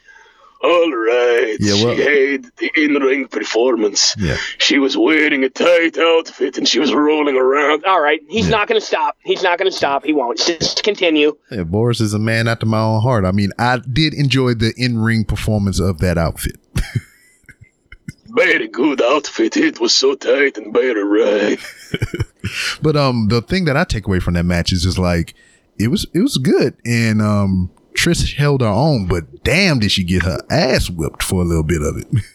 All right. Yeah, well, she had the in-ring performance. Yeah. She was wearing a tight outfit and she was rolling around. All right. He's yeah. not going to stop. He's not going to stop. He won't. Just continue. Yeah, Boris is a man after my own heart. I mean, I did enjoy the in-ring performance of that outfit. very good outfit. It was so tight and very right. but um, the thing that I take away from that match is just like it was it was good, and um, Trish held her own, but damn, did she get her ass whipped for a little bit of it.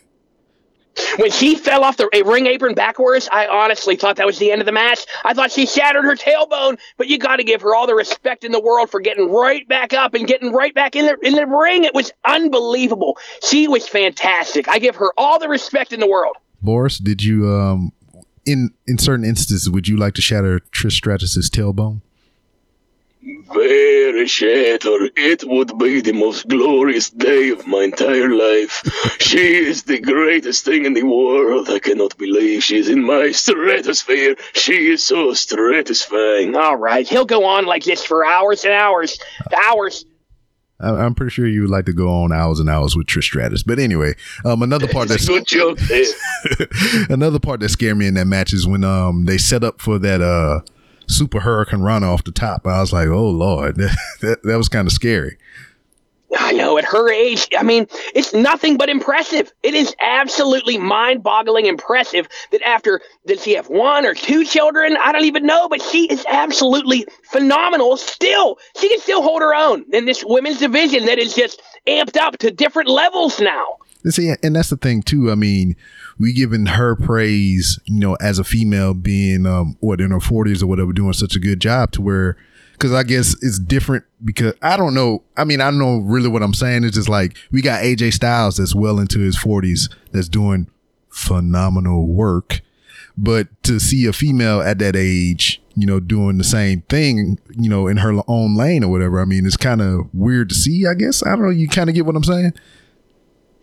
When she fell off the ring apron backwards, I honestly thought that was the end of the match. I thought she shattered her tailbone, but you got to give her all the respect in the world for getting right back up and getting right back in the in the ring. It was unbelievable. She was fantastic. I give her all the respect in the world. Boris, did you um in in certain instances would you like to shatter Trish Stratus's tailbone? Very Shatter, it would be the most glorious day of my entire life. she is the greatest thing in the world. I cannot believe she's in my stratosphere. She is so stratifying. All right, he'll go on like this for hours and hours, hours. I'm pretty sure you would like to go on hours and hours with Trish Stratus. But anyway, um, another part that's good joke. another part that scared me in that match is when um they set up for that uh super hurricanrana off the top. I was like, oh lord, that, that was kind of scary. I know at her age, I mean, it's nothing but impressive. It is absolutely mind-boggling impressive that after does she have one or two children? I don't even know, but she is absolutely phenomenal. Still, she can still hold her own in this women's division that is just amped up to different levels now. See, and that's the thing too. I mean, we giving her praise, you know, as a female being um what in her forties or whatever, doing such a good job to where because I guess it's different because I don't know. I mean, I don't know really what I'm saying. It's just like we got AJ Styles that's well into his 40s that's doing phenomenal work. But to see a female at that age, you know, doing the same thing, you know, in her own lane or whatever, I mean, it's kind of weird to see, I guess. I don't know. You kind of get what I'm saying?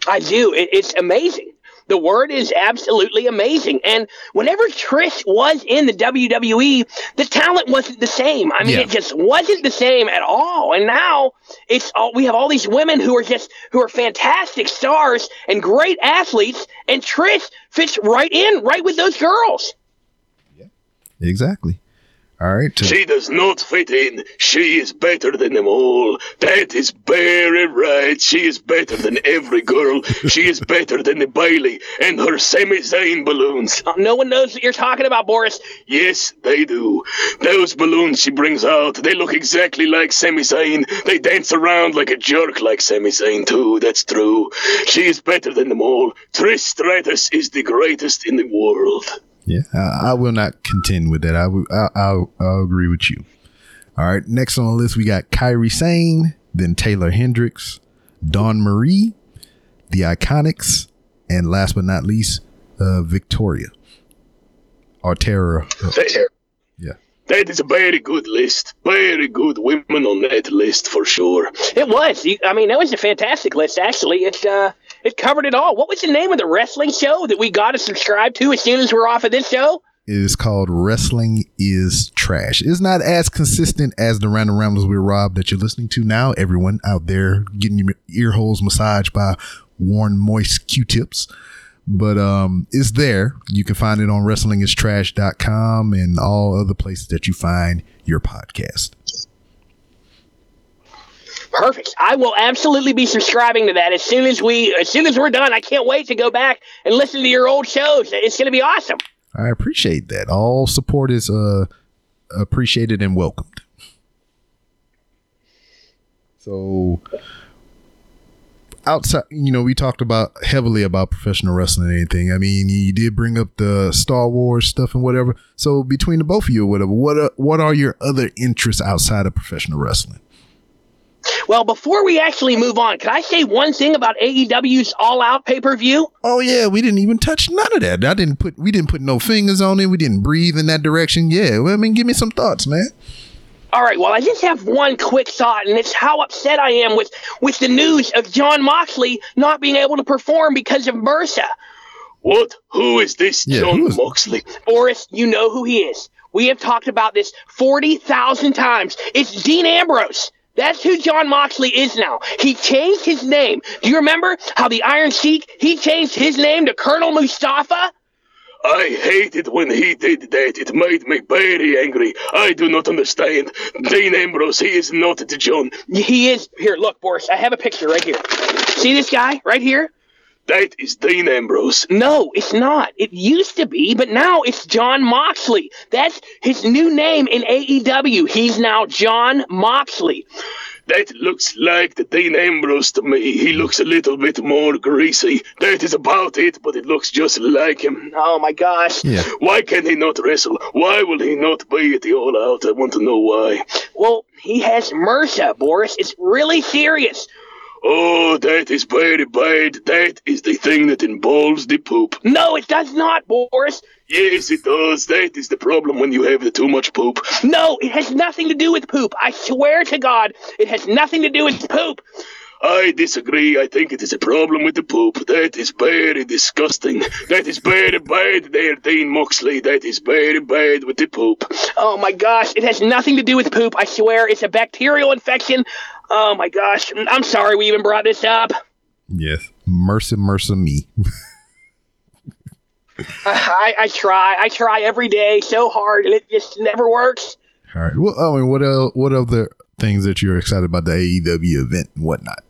I do. It, it's amazing. The word is absolutely amazing. And whenever Trish was in the WWE, the talent wasn't the same. I mean, Yeah. it just wasn't the same at all. And now it's all we have all these women who are just who are fantastic stars and great athletes, and Trish fits right in, right with those girls. Yeah, exactly. All right. to- She does not fit in. She is better than them all. That is very right. She is better than every girl. She is better than the Bayley and her Sami Zayn balloons. Uh, No one knows what you're talking about, Boris. Yes, they do. Those balloons she brings out, they look exactly like Sami Zayn. They dance around like a jerk like Sami Zayn, too. That's true. She is better than them all. Trish Stratus is the greatest in the world. Yeah, I, I will not contend with that. I will. I, I'll, I'll agree with you. All right. Next on the list, we got Kairi Sane, then Taylor Hendricks, Dawn Marie, the Iconics, and last but not least, uh, Victoria. Or Terra. uh, yeah. that is a very good list. Very good women on that list for sure. It was. I mean, that was a fantastic list. Actually, It's uh, it covered it all. What was the name of the wrestling show that we got to subscribe to as soon as we're off of this show? It is called Wrestling is Trash. It's not as consistent as the Random Ramblers with Rob that you're listening to now. Everyone out there getting your ear holes massaged by worn moist Q-tips. But um, it's there. You can find it on wrestlingistrash.com and all other places that you find your podcast. Perfect. I will absolutely be subscribing to that as soon as we as soon as we're done. I can't wait to go back and listen to your old shows. It's going to be awesome. I appreciate that. All support is uh, appreciated and welcomed. So outside, you know, we talked about heavily about professional wrestling and anything. I mean, you did bring up the Star Wars stuff and whatever. So between the both of you or whatever, what are, what are your other interests outside of professional wrestling? Well, before we actually move on, can I say one thing about AEW's All Out pay per view? Oh yeah, we didn't even touch none of that. I didn't put we didn't put no fingers on it. We didn't breathe in that direction. Yeah, well, I mean, give me some thoughts, man. All right, well, I just have one quick thought, and it's how upset I am with, with the news of Jon Moxley not being able to perform because of MRSA. What? Who is this Yeah, Jon who is- Moxley? Boris, you know who he is. We have talked about this 40,000 times. It's Dean Ambrose. That's who Jon Moxley is now. He changed his name. Do you remember how the Iron Sheik, he changed his name to Colonel Mustafa? I hated when he did that. It made me very angry. I do not understand. Dean Ambrose, he is not Jon. He is. Here, look, Boris, I have a picture right here. See this guy right here? That is Dean Ambrose. No, it's not. It used to be, but now it's Jon Moxley. That's his new name in AEW. He's now Jon Moxley. That looks like the Dean Ambrose to me. He looks a little bit more greasy. That is about it, but it looks just like him. Oh my gosh. Yeah, Why can he not wrestle? Why will he not be at the All Out? I want to know why. Well, he has MRSA, Boris. It's really serious. Oh, that is very bad. That is the thing that involves the poop. No, it does not, Boris. Yes, it does. That is the problem when you have too much poop. No, it has nothing to do with poop. I swear to God, it has nothing to do with poop. I disagree. I think it is a problem with the poop. That is very disgusting. That is very bad there, Dean Moxley. That is very bad with the poop. Oh my gosh, it has nothing to do with poop. I swear, it's a bacterial infection. Oh my gosh, I'm sorry we even brought this up. yes. Mercy, mercy me. I, I try, I try every day so hard, and it just never works. All right. Well, I mean, what else, what other things that you're excited about the AEW event and whatnot?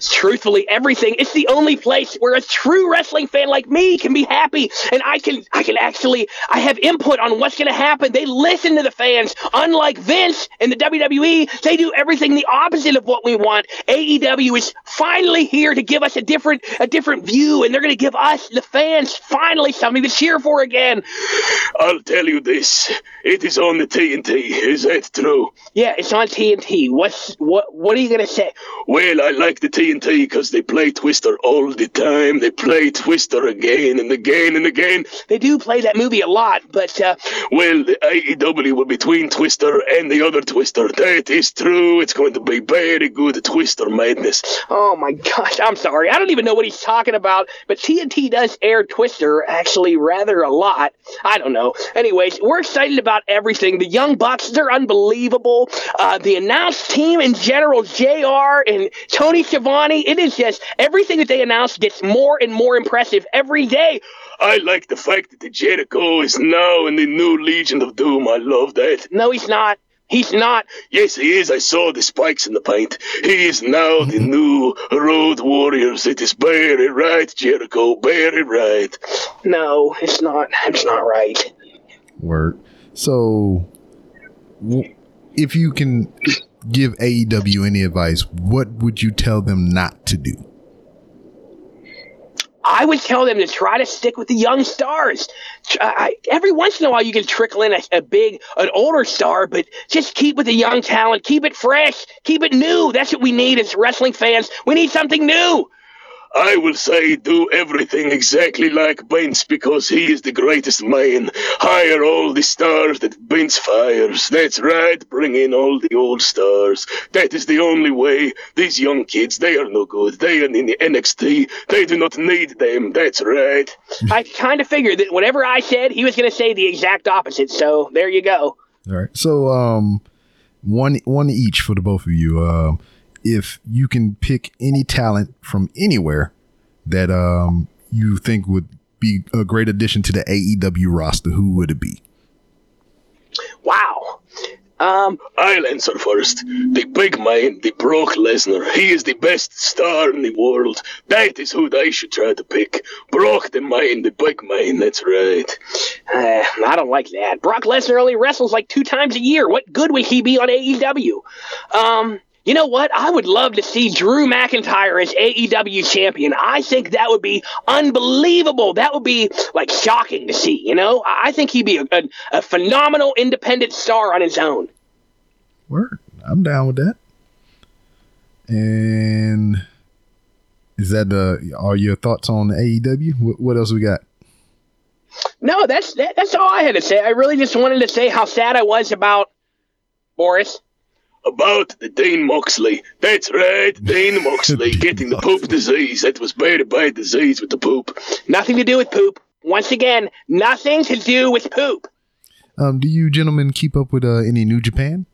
Truthfully everything. It's the only place where a true wrestling fan like me can be happy, and I can I can actually I have input on what's going to happen. They listen to the fans. Unlike Vince and the WWE, they do everything the opposite of what we want. AEW is finally here to give us a different a different view, and they're going to give us the fans finally something to cheer for again. I'll tell you this: it is on the TNT. Is that true? Yeah, it's on TNT. What's what? What are you gonna say? Well, I like the TNT because they play Twister all the time. They play Twister again and again and again. They do play that movie a lot, but uh, Well, the AEW will be between Twister and the other Twister. That is true. It's going to be very good Twister madness. oh my gosh, I'm sorry. I don't even know what he's talking about. But TNT does air Twister actually rather a lot. I don't know. Anyways, we're excited about everything. The Young Bucks, they're unbelievable. Uh, the announced team in general, JR and Tony Schiavone, it is just everything that they announce gets more and more impressive every day. I like the fact that the Jericho is now in the new Legion of Doom. I love that. No, he's not. He's not. Yes, he is. I saw the spikes in the paint. He is now the mm-hmm. new Road Warriors. It is very right, Jericho. Very right. No, it's not. It's not right. Word. So, w- if you can give AEW any advice, what would you tell them not to do? I would tell them to try to stick with the young stars. Every once in a while, you can trickle in a, a big, an older star, but just keep with the young talent. Keep it fresh. Keep it new. That's what we need as wrestling fans. We need something new. I will say do everything exactly like Vince because he is the greatest man. Hire all the stars that Vince fires. That's right, bring in all the old stars. That is the only way. These young kids, they are no good. They are in the NXT. They do not need them. That's right. I kind of figured that whatever I said, he was going to say the exact opposite. So there you go. All right. So, um, one one each for the both of you. Um, if you can pick any talent from anywhere that um you think would be a great addition to the AEW roster, who would it be? Wow. Um, I'll answer first. The big man, the Brock Lesnar. He is the best star in the world. That is who they should try to pick. Brock the man, the big man. That's right. uh, I don't like that. Brock Lesnar only wrestles like two times a year. What good would he be on AEW? Um, you know what? I would love to see Drew McIntyre as AEW champion. I think that would be unbelievable. That would be like shocking to see. You know, I think he'd be a, a, a phenomenal independent star on his own. Word. I'm down with that. And is that the are your thoughts on AEW? What, what else we got? No, that's that, that's all I had to say. I really just wanted to say how sad I was about Boris. About the Dean Moxley. That's right, Dean Moxley getting the poop disease. That was very bad disease with the poop. Nothing to do with poop. Once again, nothing to do with poop. Um, do you gentlemen keep up with uh, any New Japan?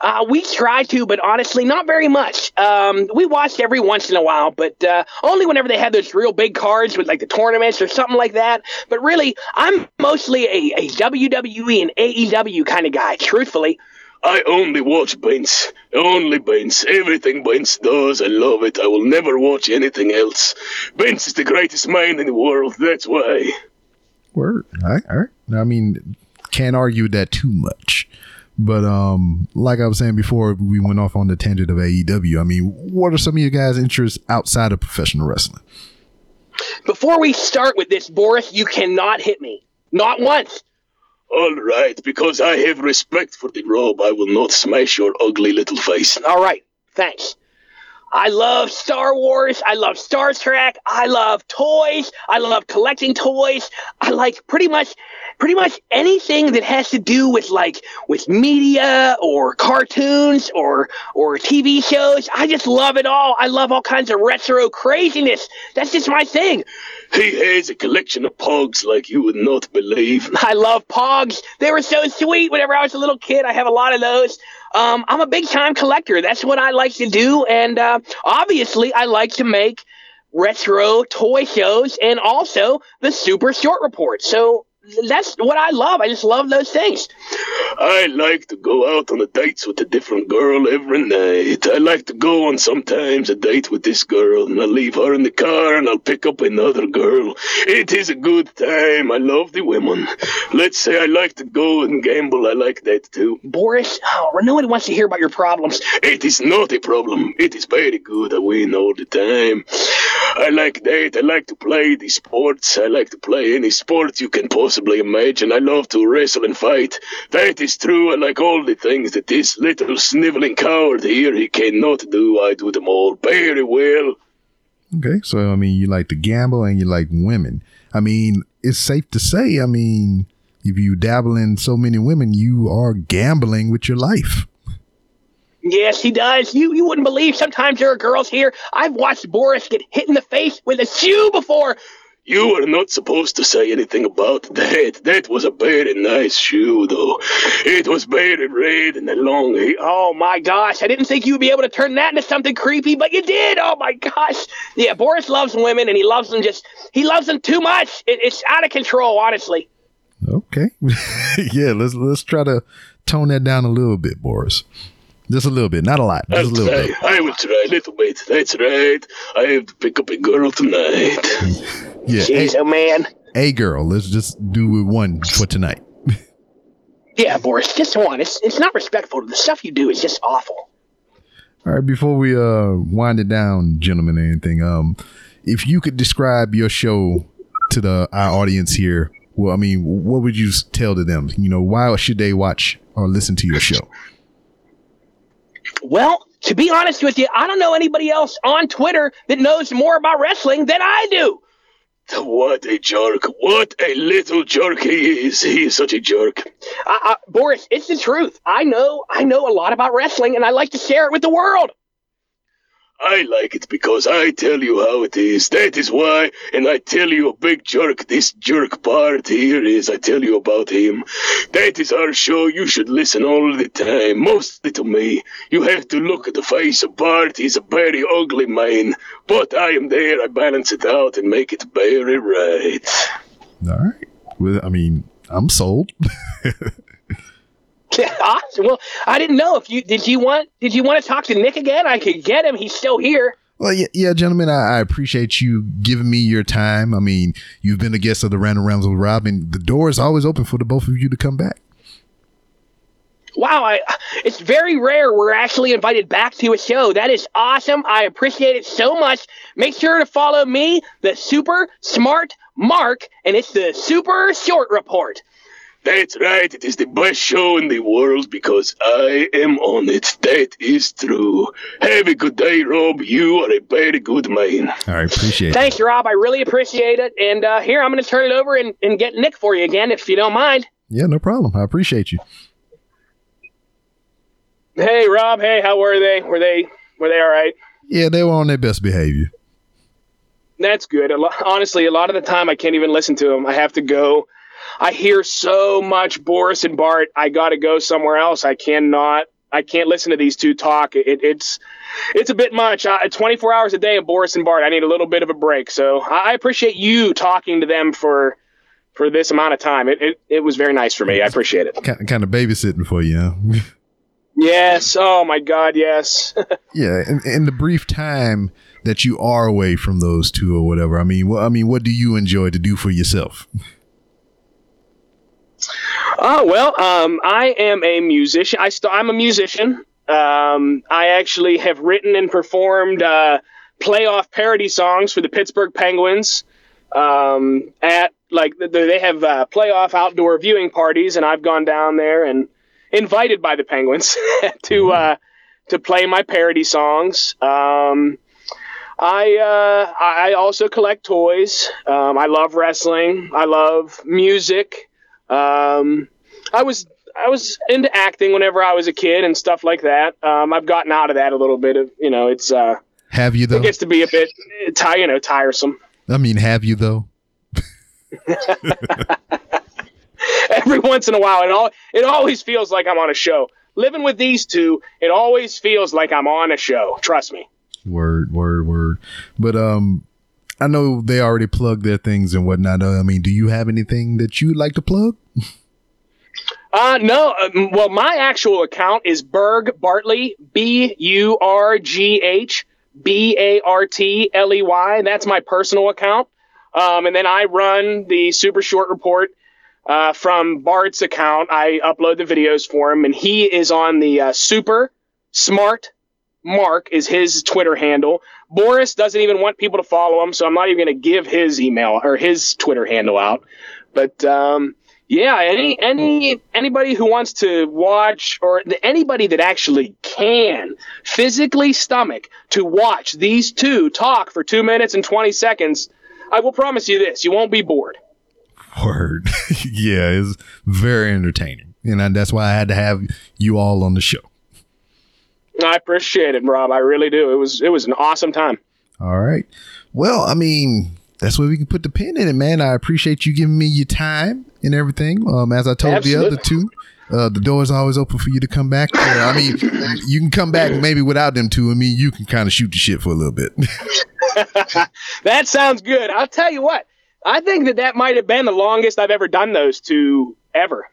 Uh, we try to, but honestly, not very much. Um, we watched every once in a while, but uh, only whenever they had those real big cards with like the tournaments or something like that. But really, I'm mostly a, a WWE and AEW kind of guy, truthfully. I only watch Vince. Only Vince. Everything Vince does, I love it. I will never watch anything else. Vince is the greatest man in the world. That's why. Word. All right. All right. I mean, can't argue with that too much. But um, like I was saying before, we went off on the tangent of AEW. I mean, what are some of your guys' interests outside of professional wrestling? Before we start with this, Boris, you cannot hit me. Not once. All right, because I have respect for the robe, I will not smash your ugly little face. All right, thanks. I love Star Wars. I love Star Trek. I love toys. I love collecting toys. I like pretty much, pretty much anything that has to do with like with media or cartoons or or TV shows. I just love it all. I love all kinds of retro craziness. That's just my thing. He has a collection of pogs like you would not believe. I love Pogs. They were so sweet whenever I was a little kid. I have a lot of those. Um, I'm a big time collector. That's what I like to do. And uh, obviously, I like to make retro toy shows and also the super short report. So that's what I love. I just love those things. I like to go out on a dates with a different girl every night. I like to go on sometimes a date with this girl, and I'll leave her in the car, and I'll pick up another girl. It is a good time. I love the women. Let's say I like to go and gamble. I like that too. Boris, oh, nobody wants to hear about your problems. It is not a problem. It is very good. I win all the time. I like that. I like to play the sports. I like to play any sport you can possibly imagine. I love to wrestle and fight. That is true. and like all the things that this little sniveling coward here he cannot do. I do them all very well. Okay, so I mean, you like to gamble and you like women. I mean, it's safe to say. I mean, if you dabble in so many women, you are gambling with your life. Yes, he does. You you wouldn't believe. Sometimes there are girls here. I've watched Boris get hit in the face with a shoe before. You were not supposed to say anything about that. That was a very nice shoe, though. It was very red and long. Oh my gosh! I didn't think you'd be able to turn that into something creepy, but you did. Oh my gosh! Yeah, Boris loves women, and he loves them just. He loves them too much. It, it's out of control, honestly. Okay, yeah. Let's let's try to tone that down a little bit, Boris. Just a little bit, not a lot. Just a little try. bit. I will try a little bit. That's right. I have to pick up a girl tonight. Yeah. Jeez, Hey, oh man. A girl, let's just do one for tonight. Yeah, Boris, just one. It's it's not respectful. The stuff you do is just awful. All right, before we uh wind it down, gentlemen, or anything, um, if you could describe your show to the our audience here, well, I mean, what would you tell to them? You know, why should they watch or listen to your show? Well, to be honest with you, I don't know anybody else on Twitter that knows more about wrestling than I do. What a jerk. What a little jerk he is. He is such a jerk. I, I, Boris, it's the truth. I know, I know a lot about wrestling, and I like to share it with the world. I like it because I tell you how it is. That is why, and I tell you a big jerk. This jerk part here is I tell you about him. That is our show. You should listen all the time, mostly to me. You have to look at the face of Bart. He's a very ugly man, but I am there. I balance it out and make it very right. All right. Well, I mean, I'm sold. awesome. Well, I didn't know if you did. You want did you want to talk to Nick again? I could get him. He's still here. Well, yeah, yeah, gentlemen, I, I appreciate you giving me your time. I mean, you've been a guest of the Random Rounds with Rob, and the door is always open for the both of you to come back. Wow, I, it's very rare we're actually invited back to a show. That is awesome. I appreciate it so much. Make sure to follow me, the Super Smart Mark, and it's the Super Short Report. That's right. It is the best show in the world because I am on it. That is true. Have a good day, Rob. You are a very good man. All right, appreciate it. Thanks, Rob. I really appreciate it. And uh, here, I'm going to turn it over and, and get Nick for you again, if you don't mind. Yeah, no problem. I appreciate you. Hey, Rob. Hey, how were they? Were they were they all right? Yeah, they were on their best behavior. That's good. A lo- honestly, a lot of the time I can't even listen to them. I have to go. I hear so much Boris and Bart. I got to go somewhere else. I cannot. I can't listen to these two talk. It, it's it's a bit much. Uh, 24 hours a day of Boris and Bart. I need a little bit of a break. So I appreciate you talking to them for for this amount of time. It it, it was very nice for me. I appreciate it. Kind, kind of babysitting for you. Huh? Yes. Oh my God. Yes. yeah, in, in the brief time that you are away from those two or whatever. I mean, I mean, what do you enjoy to do for yourself? Oh well, um, I am a musician. I st- I'm a musician. Um, I actually have written and performed uh, playoff parody songs for the Pittsburgh Penguins. Um, at like th- they have uh, playoff outdoor viewing parties, and I've gone down there and invited by the Penguins to uh, to play my parody songs. Um, I uh, I I also collect toys. Um, I love wrestling. I love music. Um, I was I was into acting whenever I was a kid and stuff like that. Um, I've gotten out of that a little bit. Of you know, it's uh, Have you though? it gets to be a bit uh, you know tiresome. I mean, have you though? Every once in a while, it all it always feels like I'm on a show. Living with these two, it always feels like I'm on a show. Trust me. Word, word, word. But um, I know they already plugged their things and whatnot. I mean, do you have anything that you'd like to plug? Uh, no. Um, well, my actual account is Burgh Bartley, B U R G H B A R T L E Y. That's my personal account. Um, and then I run the Super Short Report uh, from Bart's account. I upload the videos for him, and he is on the uh, Super Smart Mark is his Twitter handle. Boris doesn't even want people to follow him, so I'm not even going to give his email or his Twitter handle out. But um, yeah, any any anybody who wants to watch or anybody that actually can physically stomach to watch these two talk for two minutes and twenty seconds, I will promise you this: you won't be bored. Word. yeah, it's very entertaining. And that's why I had to have you all on the show. I appreciate it, Rob. I really do. It was it was an awesome time. All right. Well, I mean, that's where we can put the pin in it, man. I appreciate you giving me your time and everything. Um, as I told Absolutely. the other two, uh, the door is always open for you to come back. Uh, I mean, you can come back maybe without them two. I mean, you can kind of shoot the shit for a little bit. that sounds good. I'll tell you what. I think that that might have been the longest I've ever done those two ever.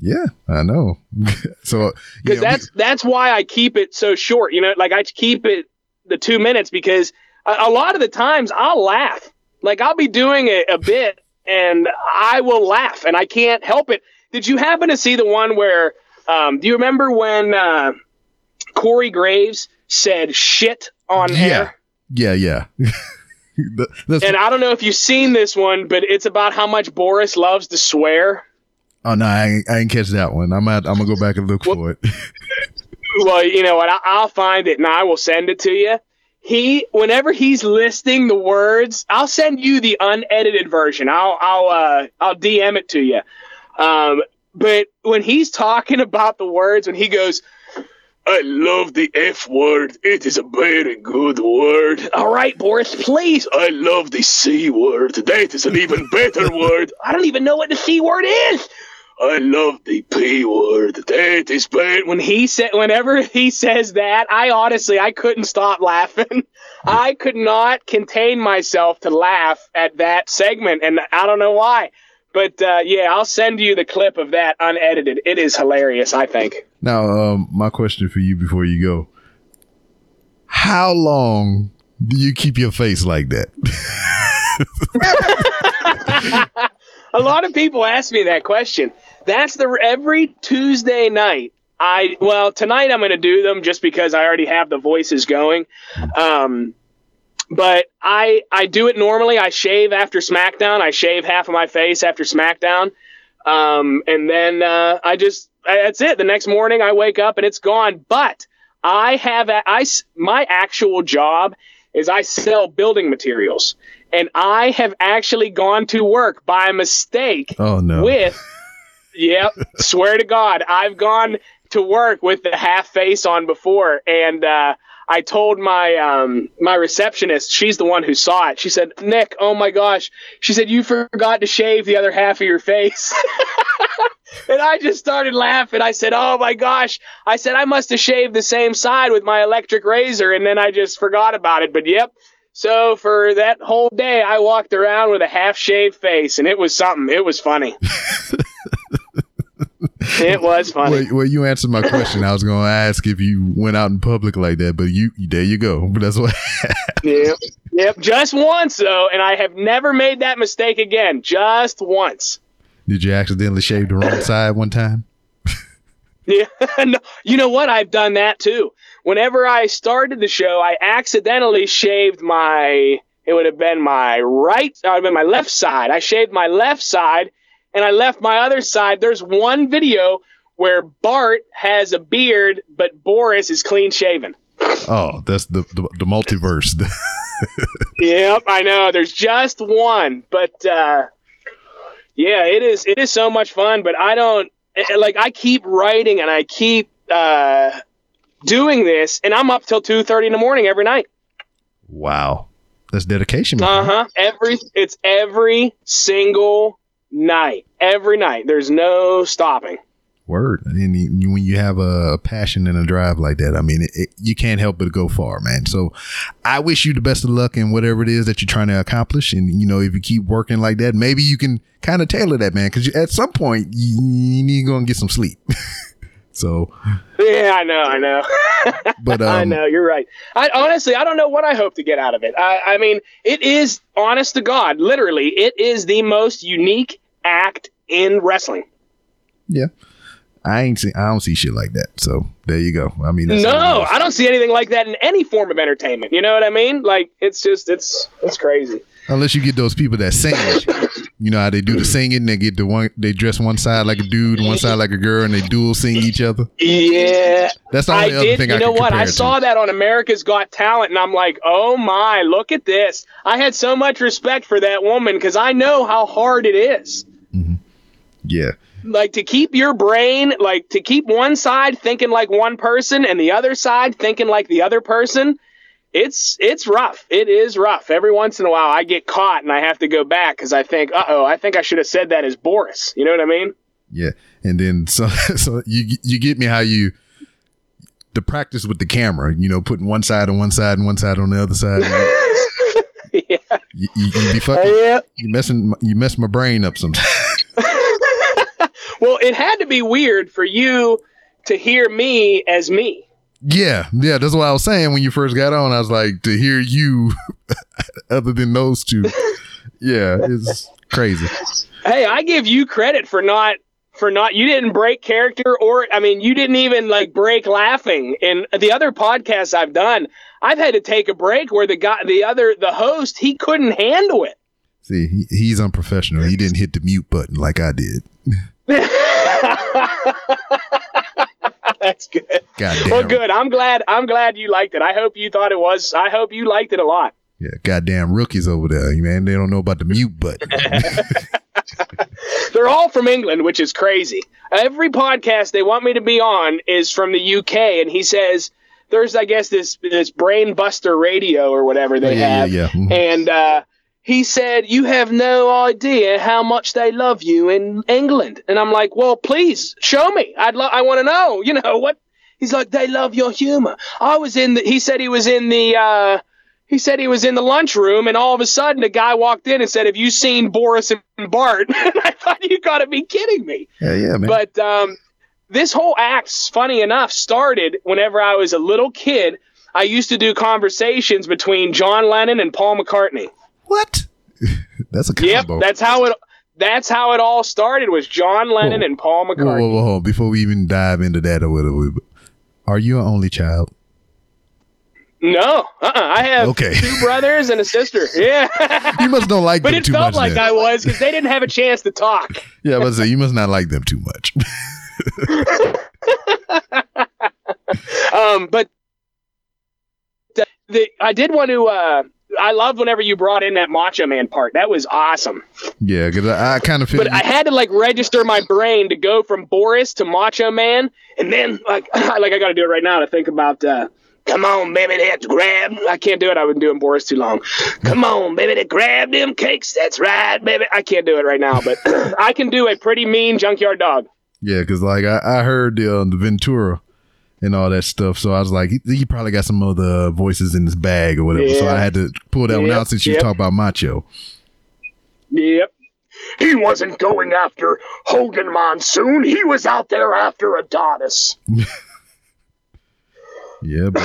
Yeah, I know. so because that's we, that's why I keep it so short. You know, like I keep it the two minutes because a, a lot of the times I'll laugh. Like I'll be doing a, a bit and I will laugh and I can't help it. Did you happen to see the one where? Um, do you remember when uh, Corey Graves said "shit" on yeah. air? Yeah, yeah. and I don't know if you've seen this one, but it's about how much Boris loves to swear. Oh no, I ain't, I ain't catch that one. I'm at, I'm gonna go back and look well, for it. well, you know what? I, I'll find it and I will send it to you. He, whenever he's listing the words, I'll send you the unedited version. I'll, I'll, uh, I'll DM it to you. Um, but when he's talking about the words, when he goes, I love the F word. It is a very good word. All right, Boris, please. I love the C word. That is an even better word. I don't even know what the C word is. I love the P word. That is bad. When he said, whenever he says that, I honestly, I couldn't stop laughing. I could not contain myself to laugh at that segment, and I don't know why. But uh, yeah, I'll send you the clip of that unedited. It is hilarious, I think. Now, um, my question for you before you go: How long do you keep your face like that? a lot of people ask me that question. That's the every Tuesday night. I well tonight I'm going to do them just because I already have the voices going. Um, but I I do it normally. I shave after SmackDown. I shave half of my face after SmackDown, um, and then uh, I just that's it. The next morning I wake up and it's gone. But I have I my actual job is I sell building materials, and I have actually gone to work by mistake. Oh no! With yep, swear to God, I've gone to work with the half face on before, and. Uh, I told my um, my receptionist, she's the one who saw it. She said, "Nick, oh my gosh," she said, "You forgot to shave the other half of your face." and I just started laughing. I said, "Oh my gosh!" I said, "I must have shaved the same side with my electric razor," and then I just forgot about it. But yep. So for that whole day, I walked around with a half shaved face, and it was something. It was funny. It was funny. Well, well, you answered my question. I was going to ask if you went out in public like that, but you there you go. But that's what. yep, yep. Just once though, and I have never made that mistake again. Just once. Did you accidentally shave the wrong side one time? yeah, no, you know what? I've done that too. Whenever I started the show, I accidentally shaved my. It would have been my right. Uh, it would have been my left side. I shaved my left side and I left my other side. There's one video where Bart has a beard, but Boris is clean shaven. Oh, that's the the, the multiverse. yep, I know. There's just one, but uh, yeah, it is. It is so much fun. But I don't eh, like. I keep writing and I keep uh, doing this, and I'm up till two thirty in the morning every night. Wow, that's dedication. Uh huh. Every it's every single night, every night. There's no stopping. Word. And you, when you have a passion and a drive like that, I mean, it, it, you can't help but go far, man. So I wish you the best of luck in whatever it is that you're trying to accomplish. And, you know, if you keep working like that, maybe you can kind of tailor that, man. Cause at some point you, you need to go and get some sleep. so. Yeah, I know, I know. But um, I know, you're right. I honestly, I don't know what I hope to get out of it. I, I mean, it is, honest to God, literally, it is the most unique act in wrestling. Yeah. I ain't see. I don't see shit like that. So there you go. I mean, No, what it is. I don't see anything like that in any form of entertainment. You know what I mean? Like, it's just, it's, it's crazy. unless you get those people that sing. you know how they do the singing? They get the one. They dress one side like a dude, one side like a girl, and they dual sing each other. Yeah. That's the I only other did. thing You I know what? I it to. saw that on America's Got Talent, and I'm like, oh my, look at this. I had so much respect for that woman because I know how hard it is. Yeah, Like to keep your brain, like to keep one side thinking like one person and the other side thinking like the other person. It's it's rough. It is rough. Every once in a while, I get caught and I have to go back because I think, uh oh, I think I should have said that as Boris. You know what I mean? yeah. And then so so you you get me how you the practice with the camera. You know, putting one side on one side and one side on the other side. yeah. You, you, you be fucking. Yeah. You messing you mess my brain up sometimes. Well, it had to be weird for you to hear me as me. Yeah, yeah, that's what I was saying when you first got on. I was like, to hear you, other than those two, yeah, it's crazy. Hey, I give you credit for not for not you didn't break character or I mean you didn't even like break laughing. In the other podcasts I've done, I've had to take a break where the guy the other the host, he couldn't handle it. See, he, he's unprofessional. He didn't hit the mute button like I did. That's good. Goddamn. Well, good. I'm glad. I'm glad you liked it. I hope you thought it was. I hope you liked it a lot. Yeah, goddamn rookies over there, man. They don't know about the mute button. They're all from England, which is crazy. Every podcast they want me to be on is from the UK, and he says there's, I guess, this this Brain Buster Radio or whatever they yeah, have, yeah, yeah. Mhm. and uh, he said you have no idea how much they love you in England, and I'm like, well, please show me. I'd lo- I want to know. You know what? He's like, they love your humor. I was in the. He said he was in the. Uh, he said he was in the lunchroom, and all of a sudden, a guy walked in and said, "Have you seen Boris and Bart?" and I thought, "You got to be kidding me!" Yeah, yeah, man. But um, this whole act, funny enough, started whenever I was a little kid. I used to do conversations between John Lennon and Paul McCartney. What? that's a combo. Yep, that's how it. That's how it all started. Was John Lennon Whoa. and Paul McCartney? whoa, whoa, whoa. Before we even dive into that or whatever, are you an only child? No, uh-uh. I have Okay. two brothers and a sister. Yeah, You must don't like but them it too felt much. like then. I was because they didn't have a chance to talk. yeah, but say you must not like them too much. Um, but the, the I did want to. Uh, I loved whenever you brought in that Macho Man part. That was awesome. yeah, because I, I kind of feel. But I had to like register my brain to go from Boris to Macho Man, and then like like I got to do it right now to think about. Uh, Come on, baby, let's grab. I can't do it. I've been doing Boris too long. Come on, baby, to grab them cakes. That's right, baby. I can't do it right now, but I can do a pretty mean junkyard dog. Yeah, because like I, I heard the, uh, the Ventura and all that stuff, so I was like, he, he probably got some other voices in his bag or whatever. So I had to pull that one out since you yep. talk about Macho. Yep. He wasn't going after Hogan Monsoon. He was out there after Adonis. Yeah, but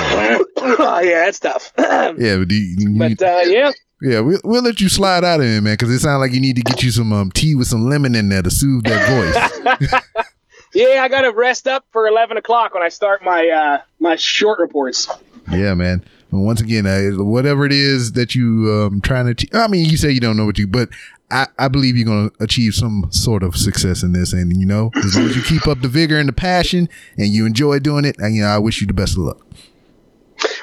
oh, yeah, that's tough. yeah, but, you- you- uh, yeah, yeah, we'll, we'll let you slide out of it, man, because it sounds like you need to get you some um, tea with some lemon in there to soothe that voice. yeah, I got to rest up for eleven o'clock when I start my uh, my short reports. yeah, man. Well, once again, uh, whatever it is that you um trying to, achieve, I mean, you say you don't know what you, but I, I believe you're going to achieve some sort of success in this, and you know, as long as you keep up the vigor and the passion, and you enjoy doing it, and you know, I wish you the best of luck.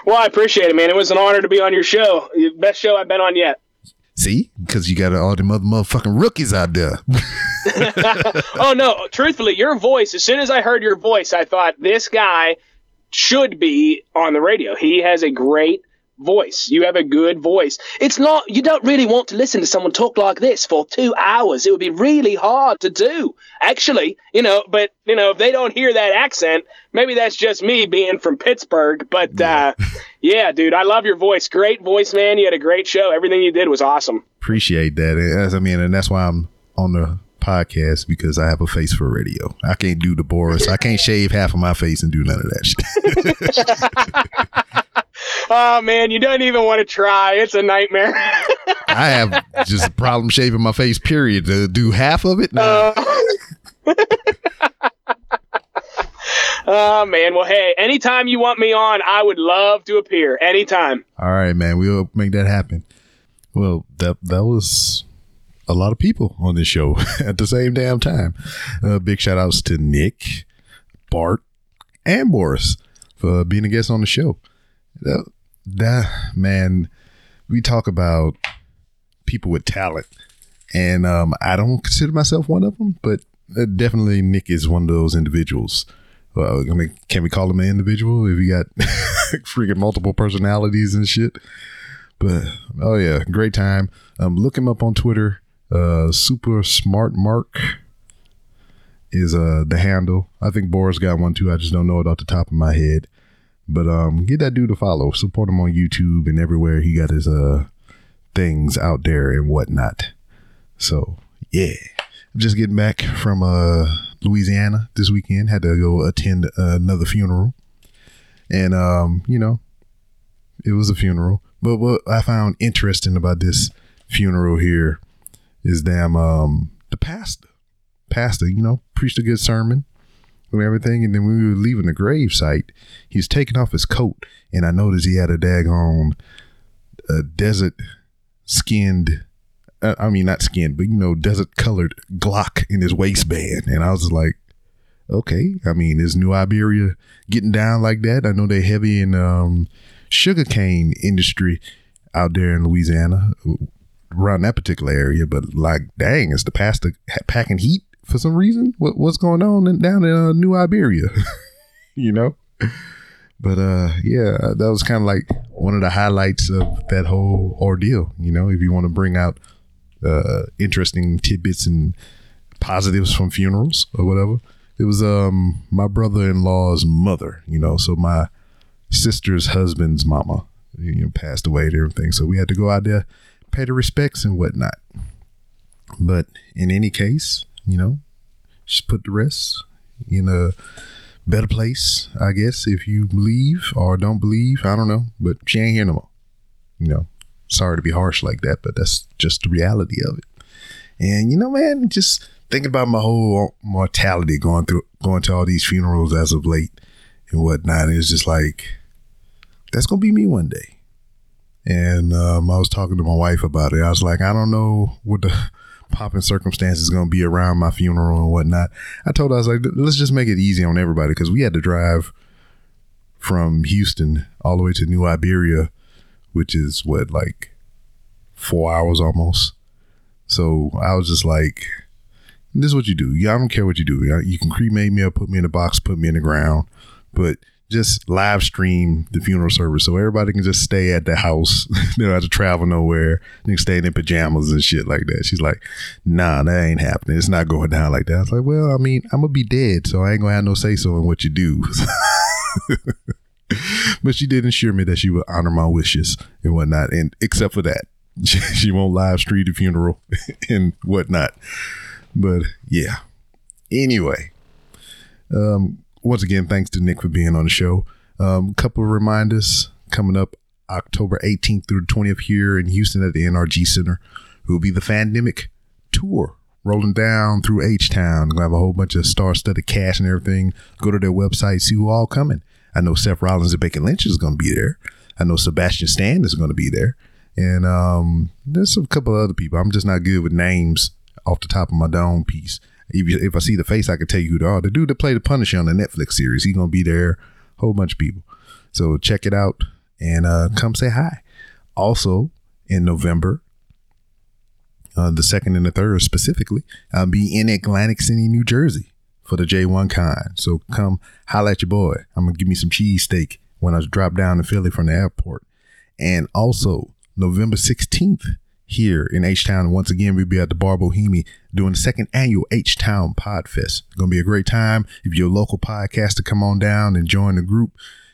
Well, I appreciate it, man. It was an honor to be on your show. Best show I've been on yet. See, because you got all the mother motherfucking rookies out there. oh no, truthfully, your voice. As soon as I heard your voice, I thought this guy should be on the radio. He has a great voice. You have a good voice. It's not, you don't really want to listen to someone talk like this for two hours. It would be really hard to do, actually, you know, but, you know, if they don't hear that accent, maybe that's just me being from Pittsburgh. But, uh, yeah, dude, I love your voice. Great voice, man. You had a great show. Everything you did was awesome. Appreciate that. I mean, and that's why I'm on the podcast because I have a face for radio. I can't do the Boris. I can't shave half of my face and do none of that shit. oh man, you don't even want to try. It's a nightmare. I have just a problem shaving my face. Period. To do half of it. Nah. Uh, oh man, well hey, anytime you want me on, I would love to appear. Anytime. All right, man. We'll make that happen. Well, that that was a lot of people on this show at the same damn time. Uh, big shout outs to Nick, Bart, and Boris for being a guest on the show. That, that man, we talk about people with talent, and um, I don't consider myself one of them, but uh, definitely Nick is one of those individuals. Well, I mean, can we call him an individual if he got freaking multiple personalities and shit? But oh yeah, great time. Um, look him up on Twitter. Uh, Super Smart Mark is uh the handle. I think Boris got one too. I just don't know it off the top of my head. But um, get that dude to follow. Support him on YouTube and everywhere. He got his uh things out there and whatnot. So yeah, I'm just getting back from uh Louisiana this weekend. Had to go attend another funeral, and um, you know, it was a funeral. But what I found interesting about this funeral here is damn um the pastor, pastor, you know, preached a good sermon and everything. And then when we were leaving the grave site, he was taking off his coat, and I noticed he had a daggone uh, desert skinned. Uh, I mean, not skinned, but you know, desert colored Glock in his waistband, and I was like, okay. I mean, is New Iberia getting down like that? I know they're heavy in um, sugarcane industry out there in Louisiana, around that particular area. But like, dang, is the pastor packing heat for some reason? What, what's going on in, down in uh, New Iberia? you know. But uh, yeah, that was kind of like one of the highlights of that whole ordeal. You know, if you want to bring out uh, interesting tidbits and positives from funerals or whatever, it was um my brother-in-law's mother. You know, so my sister's husband's mama you know, passed away and everything. So we had to go out there, pay the respects and whatnot. But in any case, you know, just put the rest in a better place, I guess, if you believe or don't believe. I don't know, but she ain't here no more. You know, sorry to be harsh like that, but that's just the reality of it. And you know, man, just thinking about my whole mortality going through going to all these funerals as of late and whatnot. It's just like that's gonna be me one day. And um, I was talking to my wife about it. I was like, I don't know what the popping circumstances going to be around my funeral and whatnot. I told her, I was like, let's just make it easy on everybody because we had to drive from Houston all the way to New Iberia, which is what, like four hours almost. So I was just like, this is what you do. Yeah, I don't care what you do. You can cremate me or put me in a box, put me in the ground, but just live stream the funeral service so everybody can just stay at the house. they don't have to travel nowhere. They can stay in their pajamas and shit like that. She's like, nah, that ain't happening. It's not going down like that. I was like, well, I mean, I'm gonna be dead, so I ain't gonna have no say so in what you do. but she did assure me that she would honor my wishes and whatnot. And except for that, she, she won't live stream the funeral and whatnot. But yeah. Anyway, um, once again, thanks to Nick for being on the show. A um, couple of reminders coming up October 18th through the 20th here in Houston at the NRG Center. It will be the Fandemic Tour rolling down through H Town. Gonna have a whole bunch of star-studded cast and everything. Go to their website, see who all coming. I know Seth Rollins and Becky Lynch is gonna be there. I know Sebastian Stan is gonna be there, and um, there's a couple of other people. I'm just not good with names off the top of my dome piece if, you, if I see the face, I can tell you who they are. The dude that played the Punisher on the Netflix series, he's gonna be there. Whole bunch of people. So check it out and uh, come say hi. Also in November, uh, the second and the third specifically, I'll be in Atlantic City, New Jersey for the J1 Con. So come holla at your boy. I'm gonna give me some cheese steak when I drop down in Philly from the airport. And also November 16th here in H Town. Once again, we'll be at the Bar Bohemi doing the second annual H Town Pod Fest. It's gonna be a great time. If you're a local podcaster, come on down and join the group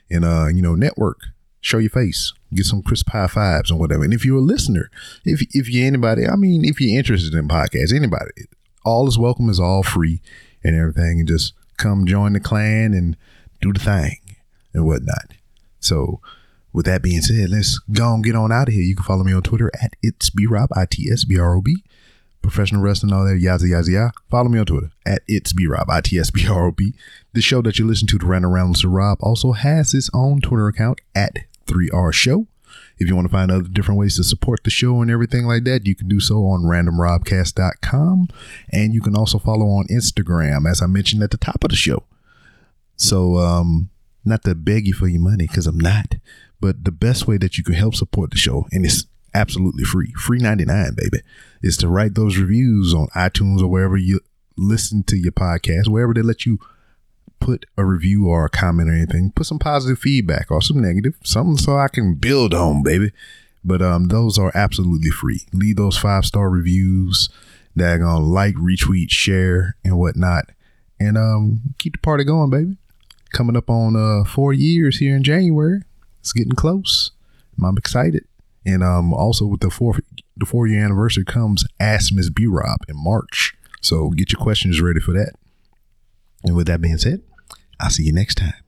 and uh, you know, network. Show your face, get some crisp high fives and whatever. And if you're a listener, if if you're anybody, I mean, if you're interested in podcasts, anybody, all is welcome, is all free and everything, and just come join the clan and do the thing and whatnot. So with that being said, let's go and get on out of here. You can follow me on Twitter at it's B Rob, I T S B R O B. Professional wrestling, all that, yaza, yaza, yaza. Follow me on Twitter at it's B Rob, I T S B R O B. The show that you listen to, the Random Rounds of Rob, also has its own Twitter account at 3R Show. If you want to find other different ways to support the show and everything like that, you can do so on randomrobcast.com. And you can also follow on Instagram, as I mentioned at the top of the show. So, um, not to beg you for your money, because I'm not, but the best way that you can help support the show, and it's absolutely free, free 99, baby, is to write those reviews on iTunes or wherever you listen to your podcast, wherever they let you put a review or a comment or anything. Put some positive feedback or some negative, something so I can build on, baby. But um, those are absolutely free. Leave those five star reviews. Daggone like, retweet, share, and whatnot, and um, keep the party going, baby. Coming up on uh four years here in January. It's getting close. I'm excited. And um, also with the four the four year anniversary comes Ask Miss B Rob in March. So get your questions ready for that. And with that being said, I'll see you next time.